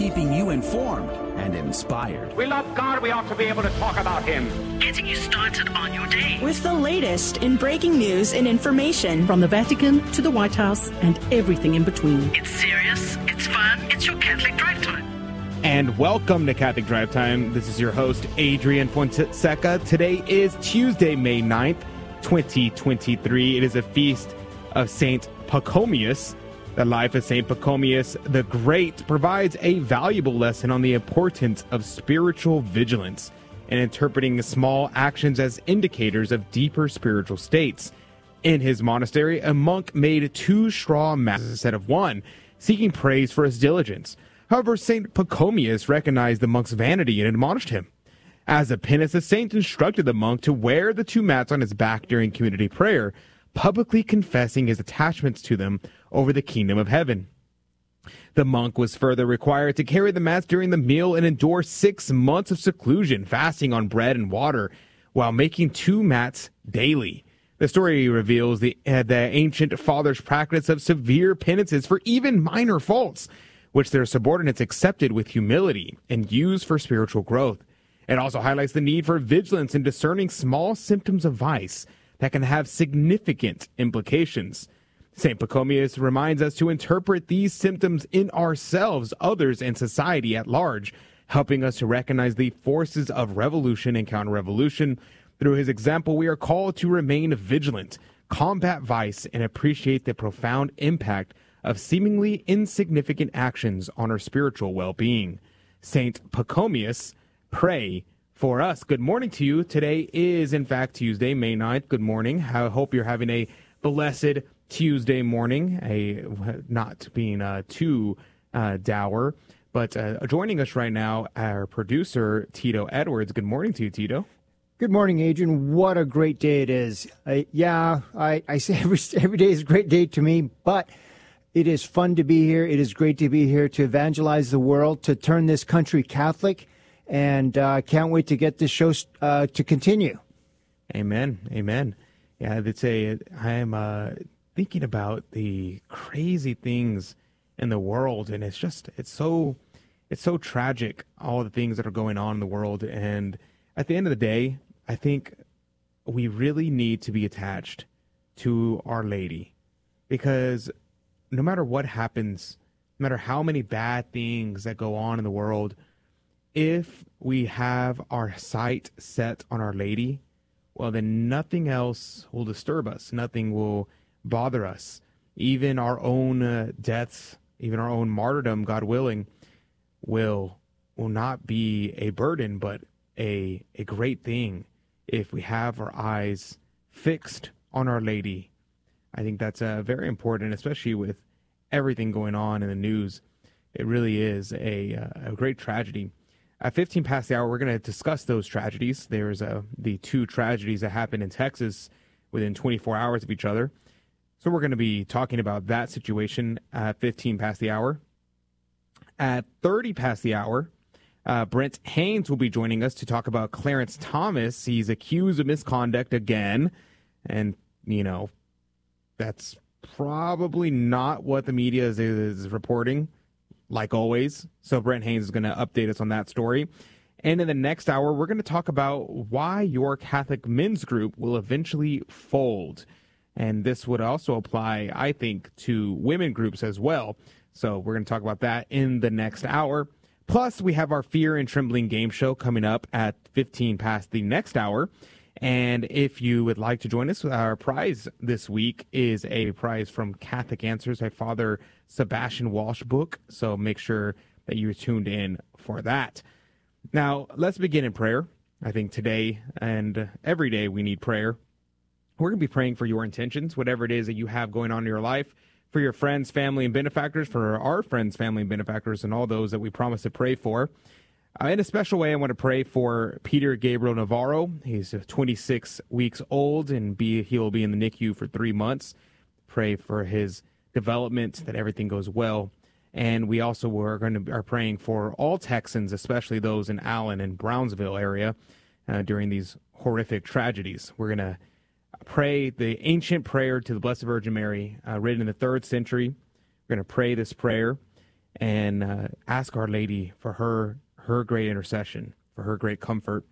keeping you informed and inspired. We love God. We ought to be able to talk about Him. Getting you started on your day. With the latest in breaking news and information from the Vatican to the White House and everything in between. It's serious, it's fun, it's your Catholic Drive Time. And welcome to Catholic Drive Time. This is your host, Adrian Fonseca. Today is Tuesday, May 9th, 2023. It is a feast of Saint Pachomius. The life of St. Pachomius the Great provides a valuable lesson on the importance of spiritual vigilance and interpreting small actions as indicators of deeper spiritual states. In his monastery, a monk made two straw masses instead of one, seeking praise for his diligence. However, St. Pachomius recognized the monk's vanity and admonished him. As a penance, the saint instructed the monk to wear the two mats on his back during community prayer, publicly confessing his attachments to them over the kingdom of heaven. The monk was further required to carry the mats during the meal and endure six months of seclusion, fasting on bread and water, while making two mats daily. The story reveals the, uh, the ancient fathers' practice of severe penances for even minor faults, which their subordinates accepted with humility and used for spiritual growth. It also highlights the need for vigilance in discerning small symptoms of vice that can have significant implications. St. Pachomius reminds us to interpret these symptoms in ourselves, others, and society at large, helping us to recognize the forces of revolution and counter-revolution. Through his example, we are called to remain vigilant, combat vice, and appreciate the profound impact of seemingly insignificant actions on our spiritual well-being. St. Pachomius, pray for us. Good morning to you. Today is, in fact, Tuesday, May 9th. Good morning. I hope you're having a blessed Tuesday morning, a not being uh, too uh, dour. But uh, joining us right now, our producer, Tito Edwards. Good morning to you, Tito. Good morning, Adrian. What a great day it is. yeah, I, I say every, every day is a great day to me, but it is fun to be here. It is great to be here to evangelize the world, to turn this country Catholic and I uh, can't wait to get this show uh, to continue. Amen. Amen. Yeah, I would say I'm uh, thinking about the crazy things in the world, and it's just it's so it's so tragic all the things that are going on in the world. And at the end of the day, I think we really need to be attached to Our Lady because no matter what happens, no matter how many bad things that go on in the world if we have our sight set on Our Lady, well, then nothing else will disturb us. Nothing will bother us. Even our own uh, deaths, even our own martyrdom, God willing, will will not be a burden, but a a great thing if we have our eyes fixed on Our Lady. I think that's uh, very important, especially with everything going on in the news. It really is a, uh, a great tragedy at 15 past the hour, we're going to discuss those tragedies. There's uh, the two tragedies that happened in Texas within 24 hours of each other. So we're going to be talking about that situation at 15 past the hour. At 30 past the hour, uh, Brent Haynes will be joining us to talk about Clarence Thomas. He's accused of misconduct again. And, you know, that's probably not what the media is, is reporting like always. So Brent Haynes is going to update us on that story. And in the next hour, we're going to talk about why your Catholic men's group will eventually fold. And this would also apply, I think, to women groups as well. So we're going to talk about that in the next hour. Plus, we have our Fear and Trembling game show coming up at 15 past the next hour. And if you would like to join us, our prize this week is a prize from Catholic Answers, a Father Sebastian Walshe book. So make sure that you're tuned in for that. Now, let's begin in prayer. I think today and every day we need prayer. We're going to be praying for your intentions, whatever it is that you have going on in your life, for your friends, family, and benefactors, for our friends, family, and benefactors, and all those that we promise to pray for. Uh, in a special way, I want to pray for Peter Gabriel Navarro. He's 26 weeks old and be, he will be in the NICU for three months. Pray for his development, that everything goes well. And we also are going to are praying for all Texans, especially those in Allen and Brownsville area, uh, during these horrific tragedies. We're going to pray the ancient prayer to the Blessed Virgin Mary, uh, written in the third century. We're going to pray this prayer and uh, ask Our Lady for her her great intercession, for her great comfort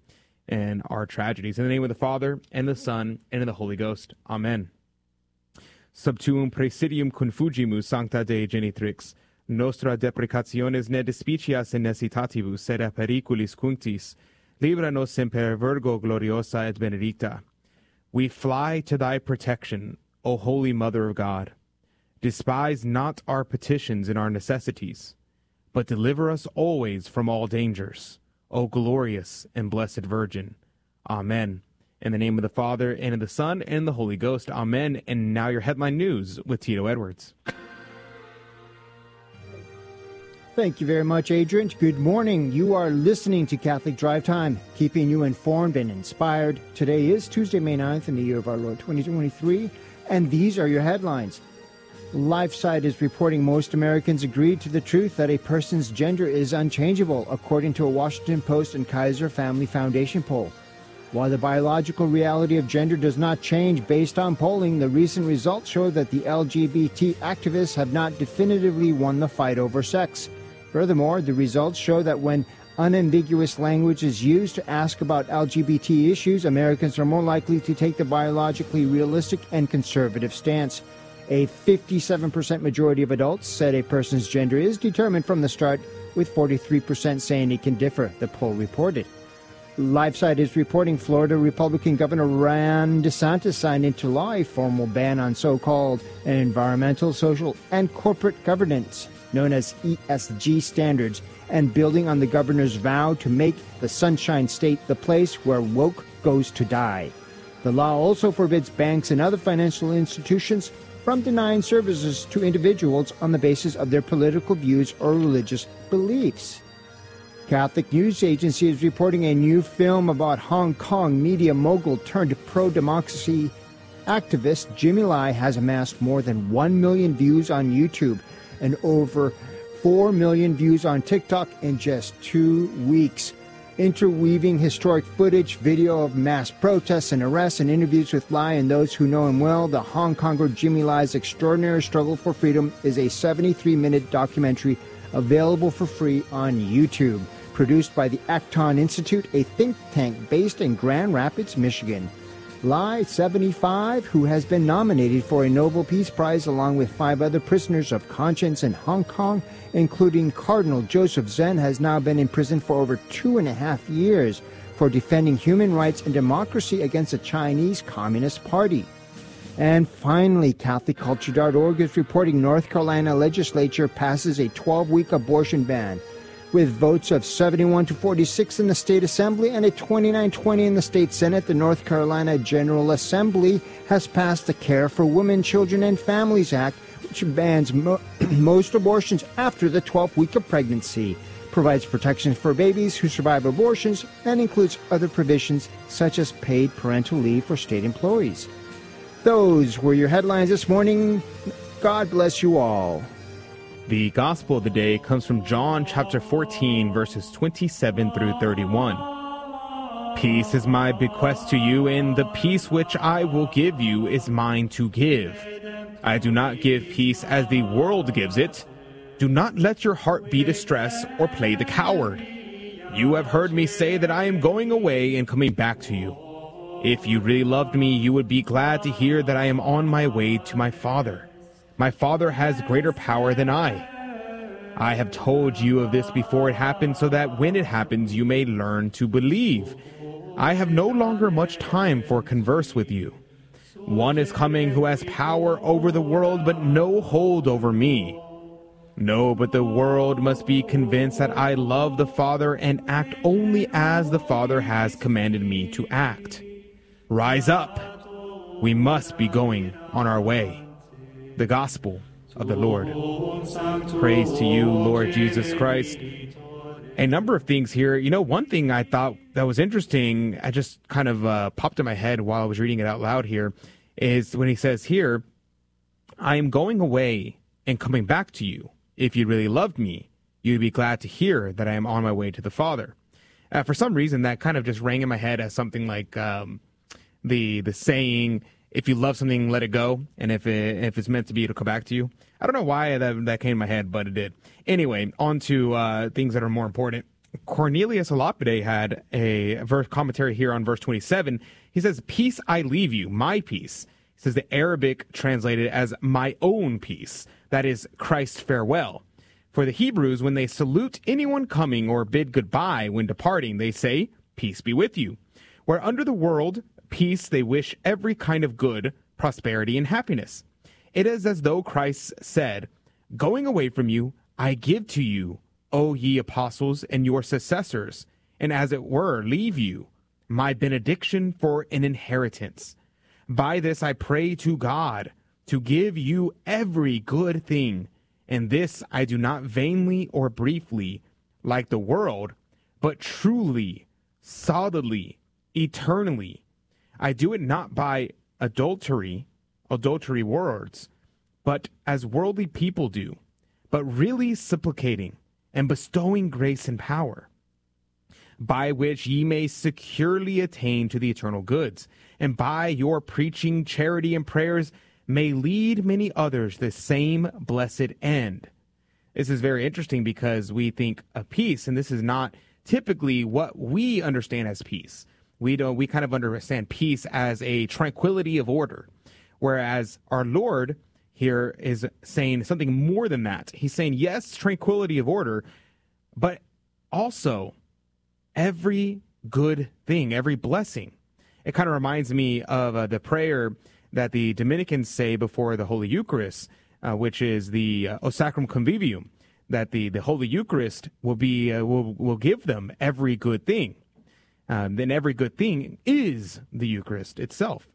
in our tragedies. In the name of the Father and the Son and of the Holy Ghost. Amen. Sub tuum presidium confugimus sancta Dei genitrix, nostra deprecationes ne despicias in necessitatibus, sed a periculis cunctis, libra nos semper virgo gloriosa et benedicta. We fly to thy protection, O Holy Mother of God. Despise not our petitions and our necessities, but deliver us always from all dangers, O glorious and blessed Virgin. Amen. In the name of the Father, and of the Son, and the Holy Ghost. Amen. And now your headline news with Tito Edwards. Thank you very much, Adrian. Good morning. You are listening to Catholic Drive Time, keeping you informed and inspired. Today is Tuesday, May 9th, in the year of our Lord 2023, and these are your headlines. LifeSite is reporting most Americans agree to the truth that a person's gender is unchangeable, according to a Washington Post and Kaiser Family Foundation poll. While the biological reality of gender does not change based on polling, the recent results show that the LGBT activists have not definitively won the fight over sex. Furthermore, the results show that when unambiguous language is used to ask about LGBT issues, Americans are more likely to take the biologically realistic and conservative stance. A 57% majority of adults said a person's gender is determined from the start, with 43% saying it can differ, the poll reported. LifeSite is reporting Florida Republican Governor Ron DeSantis signed into law a formal ban on so called environmental, social, and corporate governance known as ESG standards, and building on the governor's vow to make the Sunshine State the place where woke goes to die. The law also forbids banks and other financial institutions from denying services to individuals on the basis of their political views or religious beliefs. Catholic News Agency is reporting a new film about Hong Kong media mogul turned pro democracy activist Jimmy Lai has amassed more than 1 million views on YouTube and over 4 million views on TikTok in just two weeks. Interweaving historic footage, video of mass protests and arrests, and interviews with Lai and those who know him well, the Hong Konger Jimmy Lai's extraordinary struggle for freedom is a 73 minute documentary available for free on YouTube. Produced by the Acton Institute, a think tank based in Grand Rapids, Michigan. Lai, 75, who has been nominated for a Nobel Peace Prize along with five other prisoners of conscience in Hong Kong, including Cardinal Joseph Zen, has now been in prison for over two and a half years for defending human rights and democracy against the Chinese Communist Party. And finally, CatholicCulture.org is reporting North Carolina legislature passes a 12 week abortion ban with votes of 71 to 46 in the state assembly and a 29-20 in the state senate the north carolina general assembly has passed the care for women children and families act which bans mo- most abortions after the 12th week of pregnancy provides protection for babies who survive abortions and includes other provisions such as paid parental leave for state employees. Those were your headlines this morning. God bless you all the gospel of the day comes from John chapter 14, verses 27 through 31. Peace is my bequest to you, and the peace which I will give you is mine to give. I do not give peace as the world gives it. Do not let your heart be distressed or play the coward. You have heard me say that I am going away and coming back to you. If you really loved me, you would be glad to hear that I am on my way to my Father. My Father has greater power than I. I have told you of this before it happened, so that when it happens, you may learn to believe. I have no longer much time for converse with you. One is coming who has power over the world, but no hold over me. No, but the world must be convinced that I love the Father and act only as the Father has commanded me to act. Rise up. We must be going on our way the gospel of the Lord. Praise to you, Lord Jesus Christ. A number of things here. You know, one thing I thought that was interesting, I just kind of uh, popped in my head while I was reading it out loud here, is when he says here, I am going away and coming back to you. If you really loved me, you'd be glad to hear that I am on my way to the Father. Uh, for some reason, that kind of just rang in my head as something like um, the the saying if you love something, let it go, and if it, if it's meant to be, it'll come back to you. I don't know why that that came to my head, but it did. Anyway, on to uh, things that are more important. Cornelius a Lapide had a verse commentary here on verse 27. He says, "Peace I leave you, my peace." He says the Arabic translated as "my own peace." That is Christ's farewell. For the Hebrews, when they salute anyone coming or bid goodbye when departing, they say, "Peace be with you." Where under the world peace they wish every kind of good, prosperity, and happiness. It is as though Christ said, Going away from you, I give to you, O ye apostles and your successors, and as it were, leave you my benediction for an inheritance. By this I pray to God to give you every good thing, and this I do not vainly or briefly, like the world, but truly, solidly, eternally. I do it not by adultery, adultery words, but as worldly people do, but really supplicating and bestowing grace and power, by which ye may securely attain to the eternal goods, and by your preaching, charity, and prayers may lead many others the same blessed end. This is very interesting because we think of peace, and this is not typically what we understand as peace. We don't we kind of understand peace as a tranquility of order, whereas our Lord here is saying something more than that. He's saying yes, tranquility of order, but also every good thing, every blessing. It kind of reminds me of uh, the prayer that the Dominicans say before the Holy Eucharist, uh, which is the uh, O Sacrum Convivium, that the, the Holy Eucharist will be uh, will will give them every good thing. Um, then every good thing is the Eucharist itself.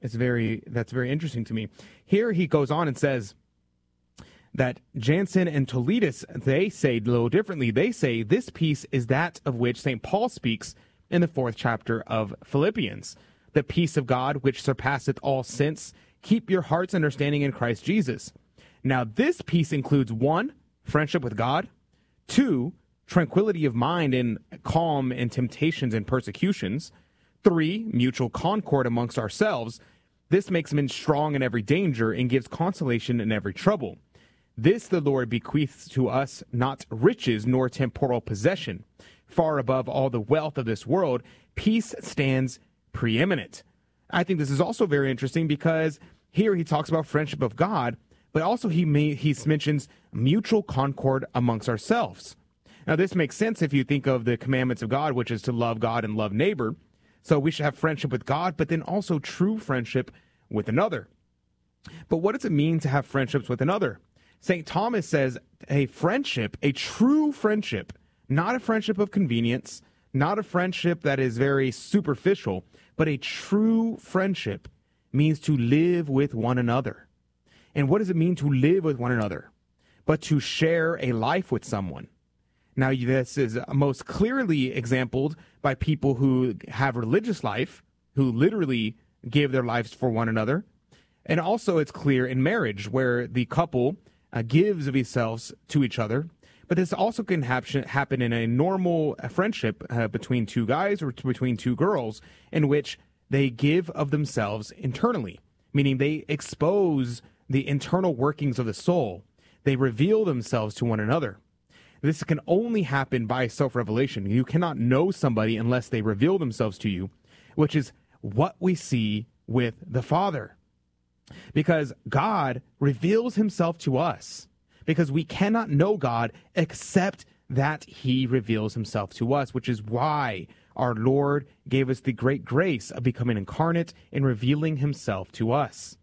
It's very that's very interesting to me. Here he goes on and says that Jansen and Toletus they say a little differently. They say this peace is that of which St. Paul speaks in the fourth chapter of Philippians. The peace of God which surpasseth all sense, keep your hearts understanding in Christ Jesus. Now this peace includes one, friendship with God, two, tranquility of mind in calm in temptations and persecutions. Three, mutual concord amongst ourselves. This makes men strong in every danger and gives consolation in every trouble. This the Lord bequeaths to us not riches nor temporal possession. Far above all the wealth of this world, peace stands preeminent. I think this is also very interesting because here he talks about friendship of God, but also he may, he mentions mutual concord amongst ourselves. Now, this makes sense if you think of the commandments of God, which is to love God and love neighbor. So we should have friendship with God, but then also true friendship with another. But what does it mean to have friendships with another? St. Thomas says a friendship, a true friendship, not a friendship of convenience, not a friendship that is very superficial, but a true friendship means to live with one another. And what does it mean to live with one another? But to share a life with someone. Now, this is most clearly exampled by people who have religious life, who literally give their lives for one another. And also, it's clear in marriage where the couple uh, gives of themselves to each other. But this also can happen in a normal friendship uh, between two guys or between two girls, in which they give of themselves internally, meaning they expose the internal workings of the soul. They reveal themselves to one another. This can only happen by self revelation. You cannot know somebody unless they reveal themselves to you, which is what we see with the Father. Because God reveals himself to us, because we cannot know God except that he reveals himself to us, which is why our Lord gave us the great grace of becoming incarnate and revealing himself to us.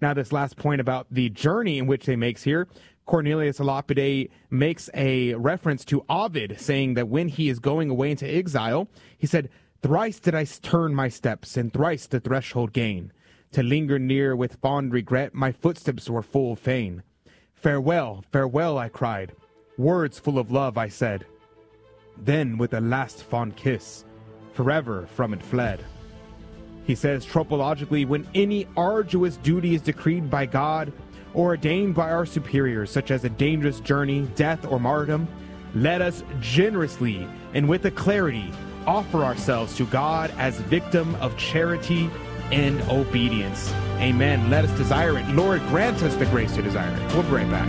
Now, this last point about the journey in which they makes here Cornelius Lapide makes a reference to Ovid, saying that when he is going away into exile, he said, Thrice did I turn my steps, and thrice the threshold gain. To linger near with fond regret, my footsteps were full fain. Farewell, farewell, I cried. Words full of love, I said. Then, with a last fond kiss, forever from it fled. He says tropologically, when any arduous duty is decreed by God, or ordained by our superiors, such as a dangerous journey, death, or martyrdom, let us generously and with a clarity offer ourselves to God as victim of charity and obedience. Amen. Let us desire it. Lord, grant us the grace to desire it. We'll be right back.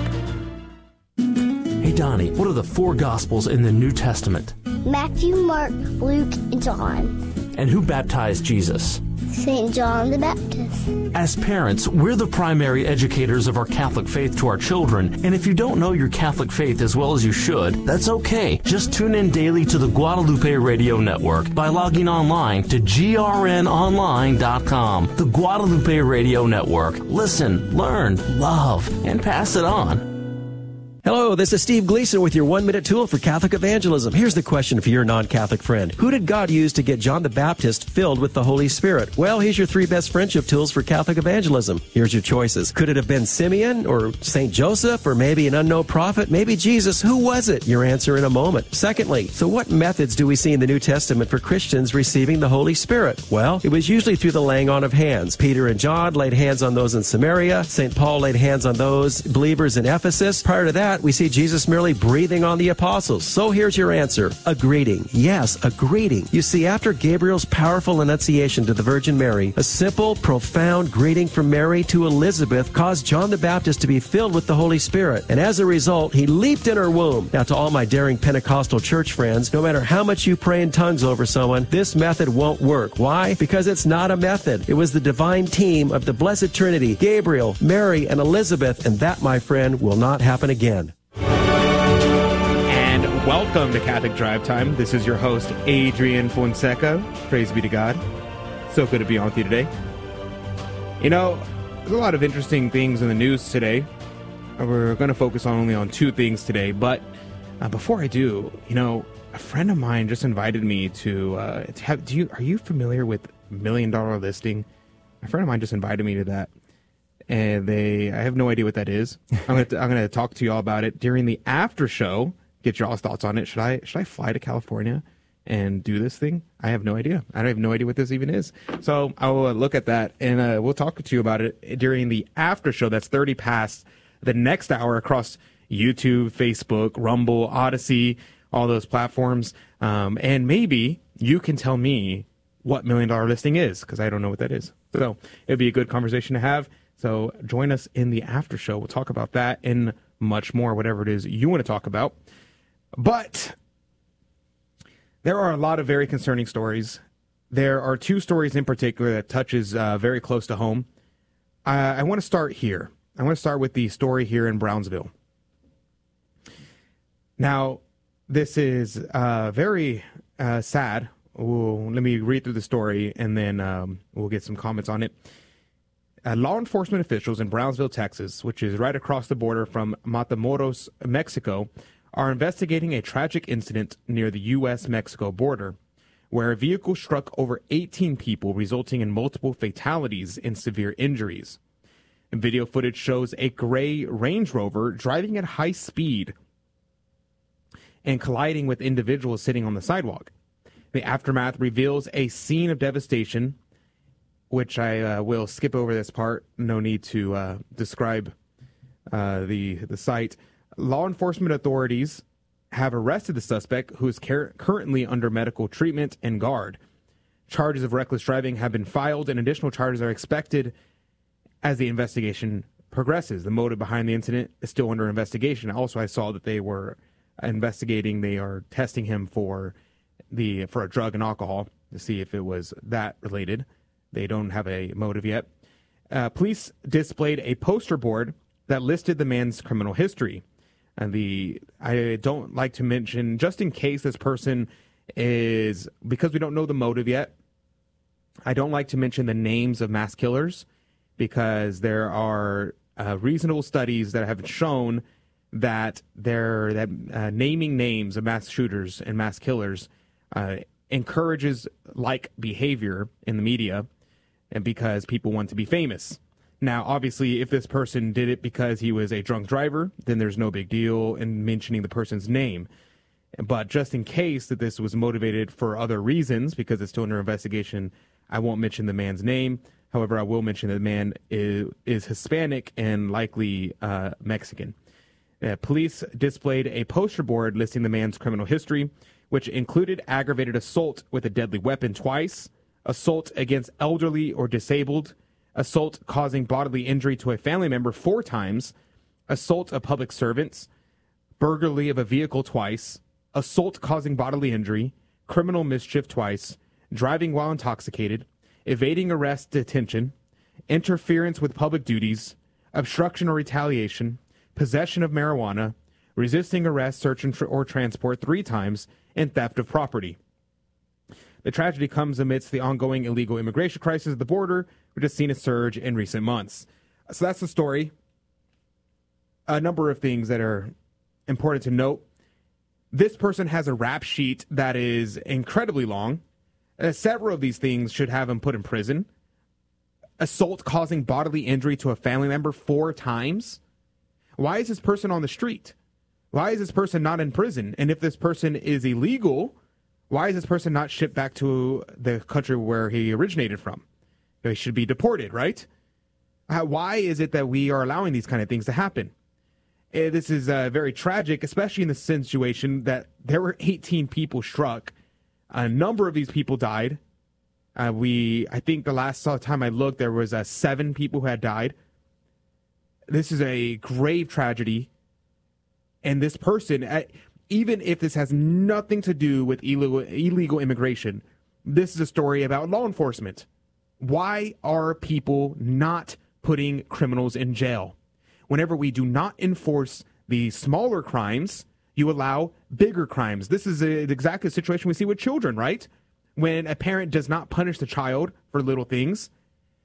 Hey, Donnie, what are the four Gospels in the New Testament? Matthew, Mark, Luke, and John. And who baptized Jesus? St. John the Baptist. As parents, we're the primary educators of our Catholic faith to our children, and if you don't know your Catholic faith as well as you should, that's okay. Just tune in daily to the Guadalupe Radio Network by logging online to grnonline.com. The Guadalupe Radio Network. Listen, learn, love, and pass it on. Hello, this is Steve Gleason with your one minute tool for Catholic evangelism. Here's the question for your non Catholic friend Who did God use to get John the Baptist filled with the Holy Spirit? Well, here's your three best friendship tools for Catholic evangelism. Here's your choices. Could it have been Simeon or St. Joseph or maybe an unknown prophet? Maybe Jesus? Who was it? Your answer in a moment. Secondly, so what methods do we see in the New Testament for Christians receiving the Holy Spirit? Well, it was usually through the laying on of hands. Peter and John laid hands on those in Samaria. St. Paul laid hands on those believers in Ephesus. Prior to that, we see Jesus merely breathing on the apostles. So here's your answer a greeting. Yes, a greeting. You see, after Gabriel's powerful annunciation to the Virgin Mary, a simple, profound greeting from Mary to Elizabeth caused John the Baptist to be filled with the Holy Spirit. And as a result, he leaped in her womb. Now, to all my daring Pentecostal church friends, no matter how much you pray in tongues over someone, this method won't work. Why? Because it's not a method. It was the divine team of the Blessed Trinity, Gabriel, Mary, and Elizabeth, and that, my friend, will not happen again. Welcome to Catholic Drive Time. This is your host, Adrian Fonseca. Praise be to God. So good to be on with you today. You know, there's a lot of interesting things in the news today. We're going to focus on only on two things today, but uh, before I do, you know, a friend of mine just invited me to, uh, to have. Do you are you familiar with Million Dollar Listing? A friend of mine just invited me to that and they I have no idea what that is. I'm gonna I'm gonna talk to you all about it during the after show. Get your all's thoughts on it. Should I should I fly to California and do this thing? I have no idea. I have no idea what this even is. So I will uh, look at that and uh, we'll talk to you about it during the after show. That's thirty past the next hour across YouTube, Facebook, Rumble, Odysee, all those platforms, um, and maybe you can tell me what million dollar listing is because I don't know what that is. So it'd be a good conversation to have. So join us in the after show. We'll talk about that and much more, whatever it is you want to talk about. But there are a lot of very concerning stories. There are two stories in particular that touches uh, very close to home. I want to start here. I want to start with the story here in Brownsville. Now, this is uh, very uh, sad. Ooh, let me read through the story and then um, we'll get some comments on it. Uh, law enforcement officials in Brownsville, Texas, which is right across the border from Matamoros, Mexico, are investigating a tragic incident near the U.S. Mexico border where a vehicle struck over 18 people, resulting in multiple fatalities and severe injuries. Video footage shows a gray Range Rover driving at high speed and colliding with individuals sitting on the sidewalk. The aftermath reveals a scene of devastation which I uh, will skip over this part. No need to uh, describe uh, the the site. Law enforcement authorities have arrested the suspect, who is car- currently under medical treatment and guard. Charges of reckless driving have been filed, and additional charges are expected as the investigation progresses. The motive behind the incident is still under investigation. Also, I saw that they were investigating; they are testing him for the for a drug and alcohol to see if it was that related. They don't have a motive yet. Uh, police displayed a poster board that listed the man's criminal history. And the I don't like to mention just in case this person is because we don't know the motive yet. I don't like to mention the names of mass killers because there are uh, reasonable studies that have shown that there that uh, naming names of mass shooters and mass killers uh, encourages like behavior in the media and because people want to be famous. Now, obviously, if this person did it because he was a drunk driver, then there's no big deal in mentioning the person's name. But just in case that this was motivated for other reasons, because it's still under investigation, I won't mention the man's name. However, I will mention that the man is, is Hispanic and likely uh, Mexican. Uh, police displayed a poster board listing the man's criminal history, which included aggravated assault with a deadly weapon twice, assault against elderly or disabled, assault causing bodily injury to a family member four times, assault of public servants, burglary of a vehicle twice, assault causing bodily injury, criminal mischief twice, driving while intoxicated, evading arrest detention, interference with public duties, obstruction or retaliation, possession of marijuana, resisting arrest, search, and tr- or transport three times, and theft of property. The tragedy comes amidst the ongoing illegal immigration crisis at the border, which has seen a surge in recent months. So that's the story. A number of things that are important to note. This person has a rap sheet that is incredibly long. Uh, several of these things should have him put in prison. Assault causing bodily injury to a family member four times. Why is this person on the street? Why is this person not in prison? And if this person is illegal, why is this person not shipped back to the country where he originated from? They should be deported, right? Uh, why is it that we are allowing these kind of things to happen? Uh, this is uh, very tragic, especially in the situation that there were 18 people struck. A number of these people died. Uh, we, I think the last time I looked, there was uh, seven people who had died. This is a grave tragedy, and this person, uh, even if this has nothing to do with illegal illegal immigration, this is a story about law enforcement. Why are people not putting criminals in jail? Whenever we do not enforce the smaller crimes, you allow bigger crimes. This is a, exactly the situation we see with children, right? When a parent does not punish the child for little things,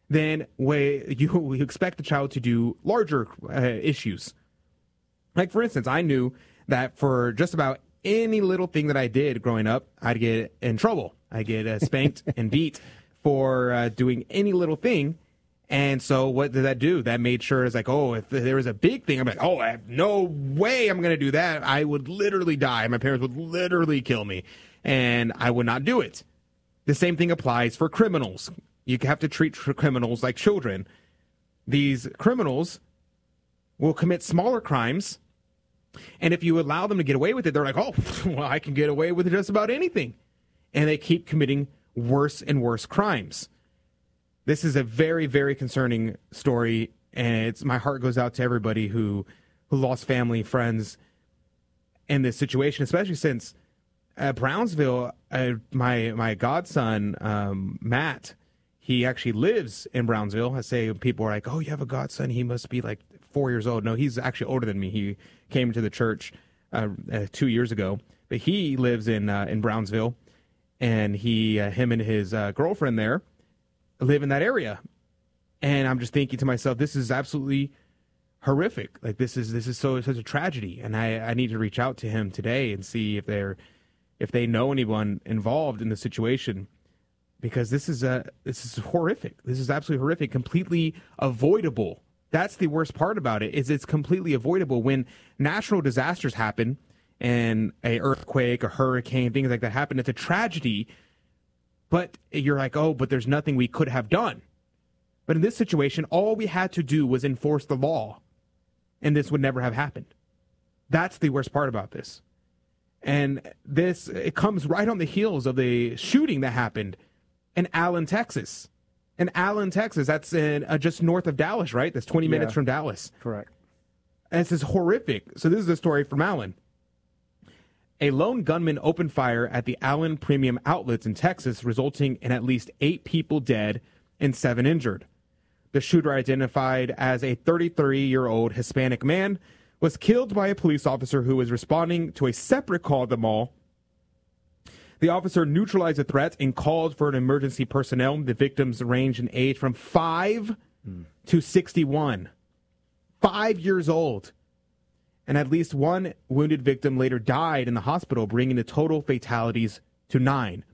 then we, you, you expect the child to do larger uh, issues. Like, for instance, I knew that for just about any little thing that I did growing up, I'd get in trouble. I get uh, spanked and beat for uh, doing any little thing. And so what did that do? That made sure it's like, oh, if there was a big thing, I'm like, oh, I have no way I'm going to do that. I would literally die. My parents would literally kill me and I would not do it. The same thing applies for criminals. You have to treat criminals like children. These criminals will commit smaller crimes. And if you allow them to get away with it, they're like, oh, well, I can get away with just about anything. And they keep committing worse and worse crimes. This is a very, very concerning story, and it's my heart goes out to everybody who who lost family, friends in this situation, especially since uh, Brownsville, uh, my my godson um, Matt, he actually lives in Brownsville. I say people are like, "Oh, you have a godson? He must be like four years old." No, he's actually older than me. He came to the church uh, uh two years ago, but he lives in uh, in Brownsville, and he uh, him and his girlfriend there live in that area. And I'm just thinking to myself, this is absolutely horrific. Like this is this is so such a tragedy. And I, I need to reach out to him today and see if they're if they know anyone involved in the situation. Because this is a this is horrific. This is absolutely horrific, completely avoidable. That's the worst part about it, is it's completely avoidable when natural disasters happen and a earthquake, a hurricane, things like that happen. It's a tragedy but you're like, oh, but there's nothing we could have done. But in this situation, all we had to do was enforce the law, and this would never have happened. That's the worst part about this. And this, it comes right on the heels of the shooting that happened in Allen, Texas. In Allen, Texas, that's in uh, just north of Dallas, right? That's 20 minutes yeah, from Dallas. Correct. And this is horrific. So this is a story from Allen. A lone gunman opened fire at the Allen Premium Outlets in Texas, resulting in at least eight people dead and seven injured. The shooter, identified as a 33 year old Hispanic man, was killed by a police officer who was responding to a separate call at the mall. The officer neutralized the threat and called for an emergency personnel. The victims ranged in age from 5 mm. to 61. Five years old and at least one wounded victim later died in the hospital, bringing the total fatalities to nine.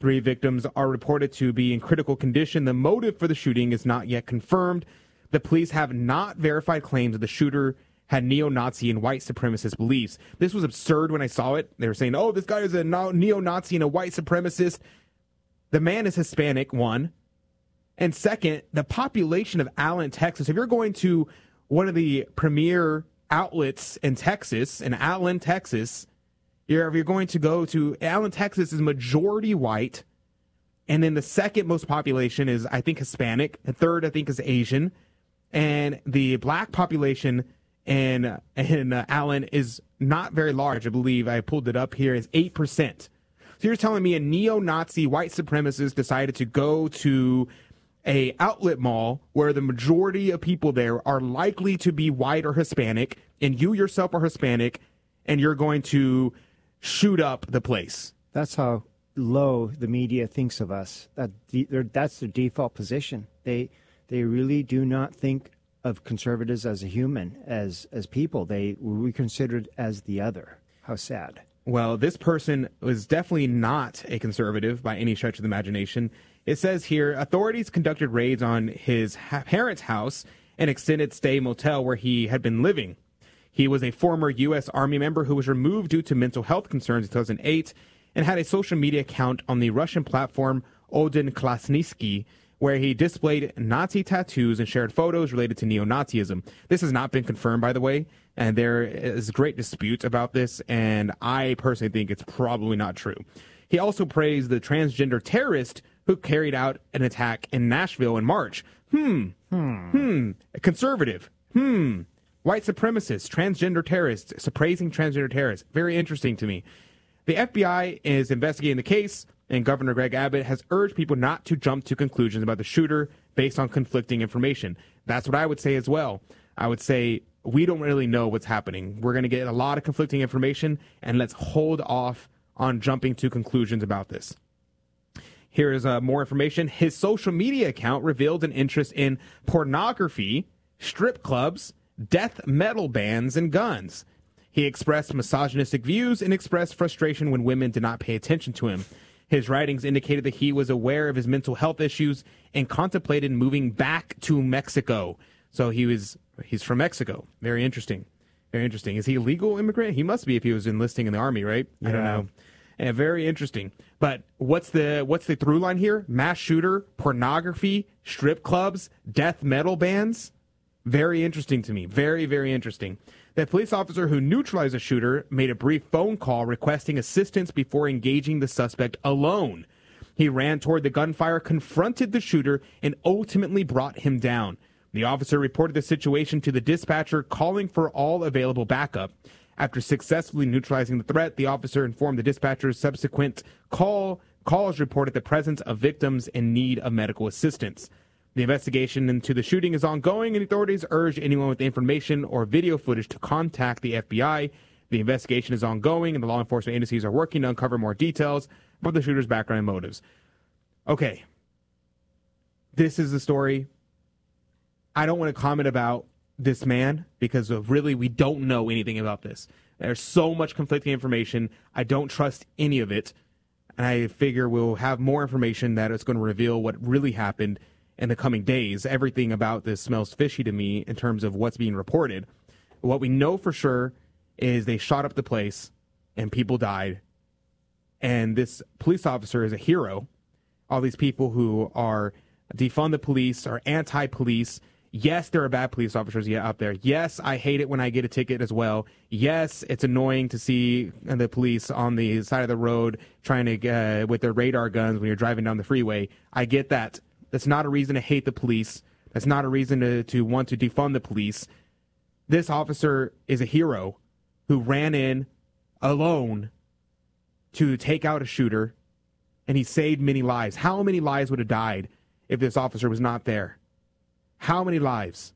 Three victims are reported to be in critical condition. The motive for the shooting is not yet confirmed. The police have not verified claims that the shooter had neo Nazi and white supremacist beliefs. This was absurd when I saw it. They were saying, oh, this guy is a neo Nazi and a white supremacist. The man is Hispanic, one. And second, the population of Allen, Texas, if you're going to one of the premier outlets in Texas, in Allen, Texas, you're, if you're going to go to Allen, Texas is majority white. And then the second most population is, I think, Hispanic. The third, I think, is Asian. And the black population in, in uh, Allen is not very large. I believe I pulled it up here is 8%. So you're telling me a neo-Nazi white supremacist decided to go to a outlet mall where the majority of people there are likely to be white or Hispanic, and you yourself are Hispanic, and you're going to shoot up the place. That's how low the media thinks of us. That that's their default position. They they really do not think of conservatives as a human, as as people. They we considered as the other. How sad. Well, this person was definitely not a conservative by any stretch of the imagination. It says here authorities conducted raids on his ha- parents' house, and extended stay motel where he had been living. He was a former U.S. Army member who was removed due to mental health concerns in 2008 and had a social media account on the Russian platform Odin Klasnitsky, where he displayed Nazi tattoos and shared photos related to neo Nazism. This has not been confirmed, by the way, and there is great dispute about this, and I personally think it's probably not true. He also praised the transgender terrorist who carried out an attack in Nashville in March. Hmm. Hmm. Hmm. A conservative. Hmm. White supremacist, transgender terrorists, praising transgender terrorists. Very interesting to me. The FBI is investigating the case, and Governor Greg Abbott has urged people not to jump to conclusions about the shooter based on conflicting information. That's what I would say as well. I would say we don't really know what's happening. We're going to get a lot of conflicting information, and let's hold off on jumping to conclusions about this. Here is uh, more information. His social media account revealed an interest in pornography, strip clubs, death metal bands, and guns. He expressed misogynistic views and expressed frustration when women did not pay attention to him. His writings indicated that he was aware of his mental health issues and contemplated moving back to Mexico. So he was he's from Mexico. Very interesting. Very interesting. Is he a legal immigrant? He must be if he was enlisting in the army, right? I don't know. And very interesting. But what's the what's the through line here? Mass shooter, pornography, strip clubs, death metal bands. Very interesting to me. Very very interesting. The police officer who neutralized the shooter made a brief phone call requesting assistance before engaging the suspect alone. He ran toward the gunfire, confronted the shooter, and ultimately brought him down. The officer reported the situation to the dispatcher, calling for all available backup. After successfully neutralizing the threat, the officer informed the dispatcher's subsequent call. Calls reported the presence of victims in need of medical assistance. The investigation into the shooting is ongoing, and authorities urge anyone with information or video footage to contact the FBI. The investigation is ongoing, and the law enforcement agencies are working to uncover more details about the shooter's background and motives. Okay. This is the story. I don't want to comment about this man because really we don't know anything about this. There's so much conflicting information. I don't trust any of it. And I figure we'll have more information that is going to reveal what really happened in the coming days. Everything about this smells fishy to me in terms of what's being reported. What we know for sure is they shot up the place and people died. And this police officer is a hero. All these people who are defund the police, are anti police, Yes, there are bad police officers out there. Yes, I hate it when I get a ticket as well. Yes, it's annoying to see the police on the side of the road trying to uh, with their radar guns when you're driving down the freeway. I get that. That's not a reason to hate the police. That's not a reason to, to want to defund the police. This officer is a hero who ran in alone to take out a shooter and he saved many lives. How many lives would have died if this officer was not there? How many lives?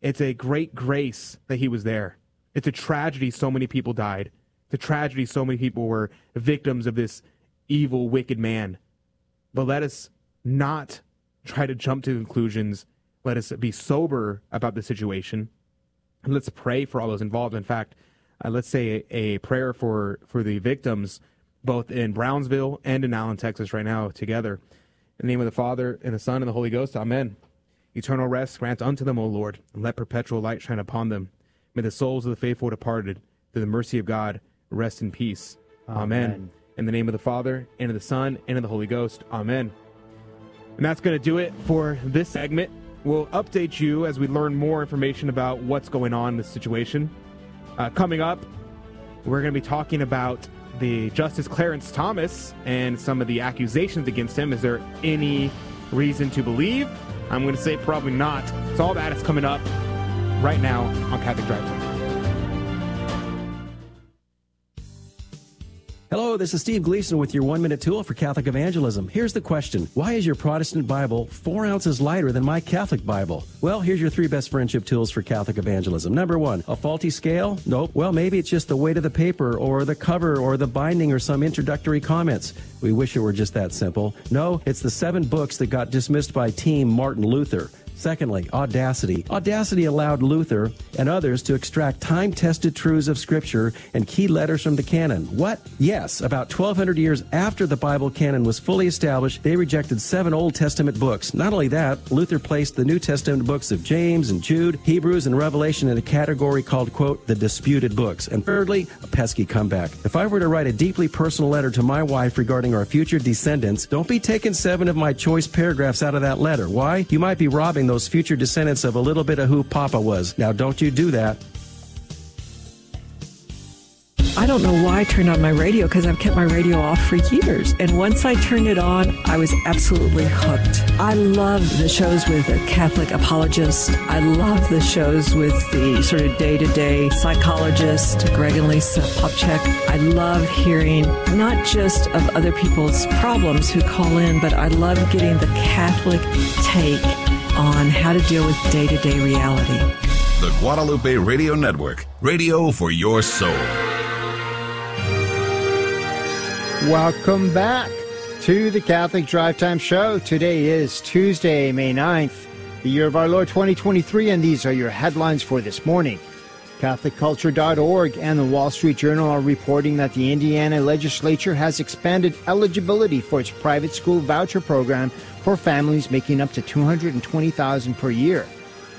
It's a great grace that he was there. It's a tragedy so many people died. It's a tragedy so many people were victims of this evil, wicked man. But let us not try to jump to conclusions. Let us be sober about the situation. And let's pray for all those involved. In fact, uh, let's say a, a prayer for, for the victims, both in Brownsville and in Allen, Texas, right now, together. In the name of the Father, and the Son, and the Holy Ghost. Amen. Eternal rest grant unto them, O Lord, and let perpetual light shine upon them. May the souls of the faithful departed, through the mercy of God, rest in peace. Amen. Amen. In the name of the Father, and of the Son, and of the Holy Ghost. Amen. And that's going to do it for this segment. We'll update you as we learn more information about what's going on in this situation. Uh, coming up, we're going to be talking about the Justice Clarence Thomas and some of the accusations against him. Is there any reason to believe? I'm going to say probably not. So all that is coming up right now on Catholic Drive Hello, this is Steve Gleason with your one minute tool for Catholic evangelism. Here's the question Why is your Protestant Bible four ounces lighter than my Catholic Bible? Well, here's your three best friendship tools for Catholic evangelism. Number one, a faulty scale? Nope. Well, maybe it's just the weight of the paper or the cover or the binding or some introductory comments. We wish it were just that simple. No, it's the seven books that got dismissed by Team Martin Luther. Secondly, audacity. Audacity allowed Luther and others to extract time tested truths of Scripture and key letters from the canon. What? Yes, about 1,200 years after the Bible canon was fully established, they rejected seven Old Testament books. Not only that, Luther placed the New Testament books of James and Jude, Hebrews, and Revelation in a category called, quote, the disputed books. And thirdly, a pesky comeback. If I were to write a deeply personal letter to my wife regarding our future descendants, don't be taking seven of my choice paragraphs out of that letter. Why? You might be robbing those future descendants of a little bit of who Papa was. Now, don't you do that. I don't know why I turned on my radio because I've kept my radio off for years. And once I turned it on, I was absolutely hooked. I love the shows with a Catholic apologist. I love the shows with the sort of day to day psychologist, Greg and Lisa Popcak. I love hearing not just of other people's problems who call in, but I love getting the Catholic take on how to deal with day to day reality. The Guadalupe Radio Network, radio for your soul. Welcome back to the Catholic Drive Time Show. Today is Tuesday, May 9th, the year of our Lord 2023, and these are your headlines for this morning. CatholicCulture.org and the Wall Street Journal are reporting that the Indiana legislature has expanded eligibility for its private school voucher program for families making up to 220000 per year.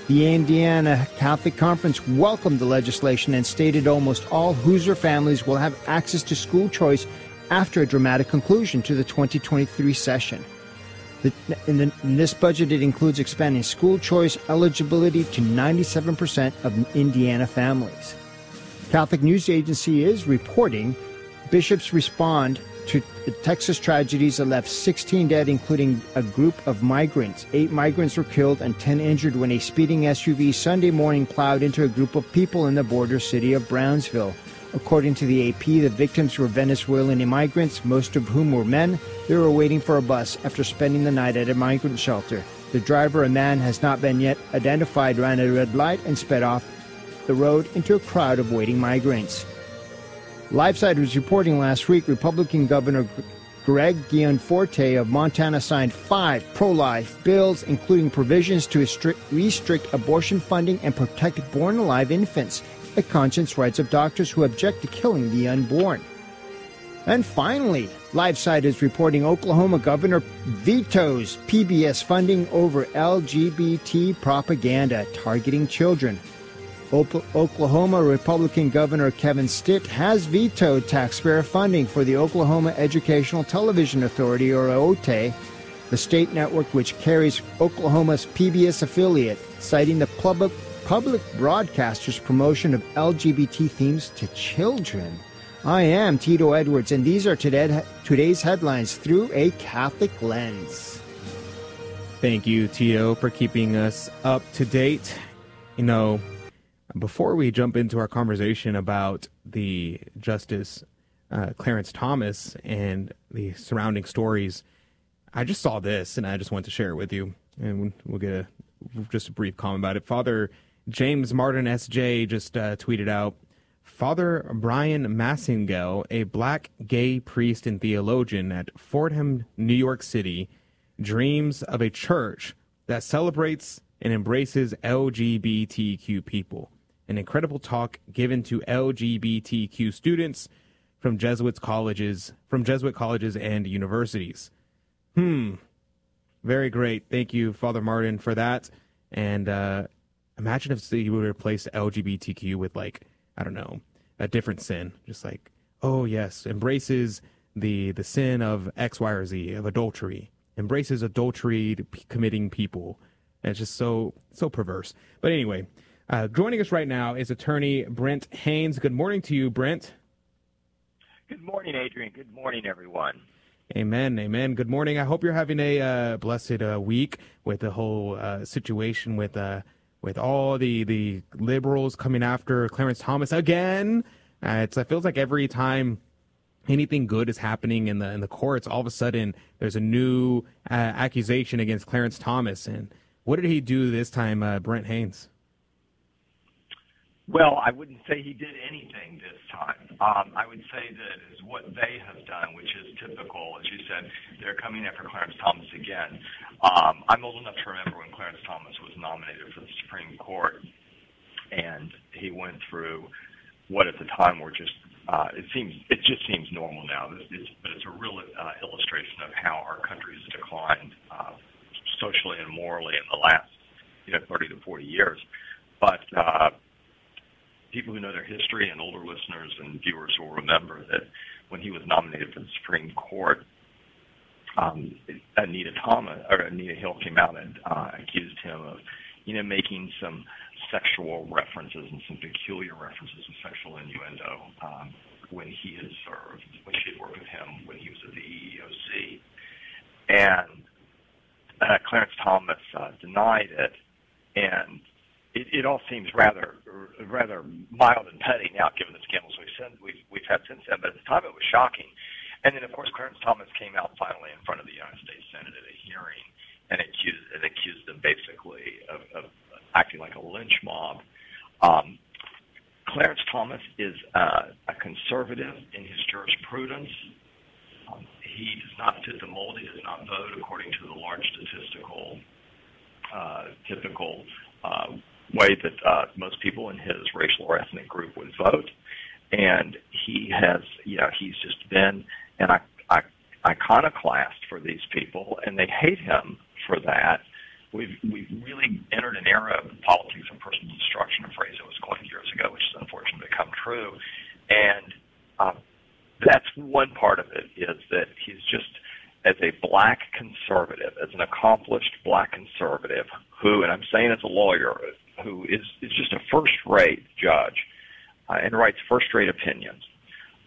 The Indiana Catholic Conference welcomed the legislation and stated almost all Hoosier families will have access to school choice after a dramatic conclusion to the 2023 session. The, in, the, in, this budget, it includes expanding school choice eligibility to 97% of Indiana families. Catholic News Agency is reporting bishops respond the Texas tragedies that left 16 dead, including a group of migrants. Eight migrants were killed and 10 injured when a speeding SUV Sunday morning plowed into a group of people in the border city of Brownsville. According to the AP, the victims were Venezuelan immigrants, most of whom were men. They were waiting for a bus after spending the night at a migrant shelter. The driver, a man has not been yet identified, ran a red light and sped off the road into a crowd of waiting migrants. LifeSite was reporting last week Republican Governor Greg Gianforte of Montana signed five pro life bills, including provisions to restrict abortion funding and protect born alive infants the conscience rights of doctors who object to killing the unborn. And finally, LifeSite is reporting Oklahoma governor vetoes PBS funding over LGBT propaganda targeting children. Oklahoma Republican Governor Kevin Stitt has vetoed taxpayer funding for the Oklahoma Educational Television Authority, or OTE, the state network which carries Oklahoma's PBS affiliate, citing the public public broadcasters' promotion of LGBT themes to children. I am Tito Edwards, and these are today, today's headlines through a Catholic lens. Thank you, Tito, for keeping us up to date. You know, before we jump into our conversation about the Justice uh, Clarence Thomas and the surrounding stories, I just saw this and I just want to share it with you, and we'll get a just a brief comment about it. Father James Martin S.J. just uh, tweeted out Father Bryan Massingale, a black gay priest and theologian at Fordham, New York City, dreams of a church that celebrates and embraces LGBTQ people. An incredible talk given to LGBTQ students from Jesuit colleges, from Jesuit colleges and universities. Hmm. Very great. Thank you, Father Martin, for that. And uh, imagine if you would replace LGBTQ with like I don't know a different sin, just like oh yes, embraces the the sin of X, Y, or Z of adultery, embraces adultery committing people. And it's just so so perverse. But anyway, uh, joining us right now is attorney Brent Haynes. Good morning to you, Brent. Good morning, Adrian. Good morning, everyone. Amen, amen. Good morning. I hope you're having a uh, blessed uh, week with the whole uh, situation with uh, with all the the liberals coming after Clarence Thomas again. Uh, it's, it feels like every time anything good is happening in the in the courts, all of a sudden there's a new uh, accusation against Clarence Thomas. And what did he do this time, uh, Brent Haynes? Well, I wouldn't say he did anything this time. Um, I would say that is what they have done, which is typical. As you said, they're coming after Clarence Thomas again. Um, I'm old enough to remember when Clarence Thomas was nominated for the Supreme Court, and he went through what at the time were just uh, it seems it just seems normal now, it's, but it's a real uh, illustration of how our country has declined uh, socially and morally in the last you know 30 to 40 years. But uh, people who know their history and older listeners and viewers will remember that when he was nominated for the Supreme Court, um, Anita Thomas or Anita Hill came out and uh, accused him of, you know, making some sexual references and some peculiar references of sexual innuendo um, when he had served, when she had worked with him when he was at the EEOC, and uh, Clarence Thomas uh, denied it, and it, it all seems rather rather mild and petty now, given the scandals we've, seen, we've, we've had since then. But at the time, it was shocking. And then, of course, Clarence Thomas came out finally in front of the United States Senate at a hearing and accused and accused them basically of, of acting like a lynch mob. Um, Clarence Thomas is uh, a conservative in his jurisprudence. Um, he does not fit the mold. He does not vote according to the large statistical uh, typical uh, way that uh, most people in his racial or ethnic group would vote. And he has, you know, he's just been an iconoclast for these people, and they hate him for that. We've we've really entered an era of politics of personal destruction, a phrase that was coined years ago, which has unfortunately become true. And um, that's one part of it is that he's just as a black conservative, as an accomplished black conservative, who, and I'm saying as a lawyer, who is, is just a first-rate judge uh, and writes first-rate opinions,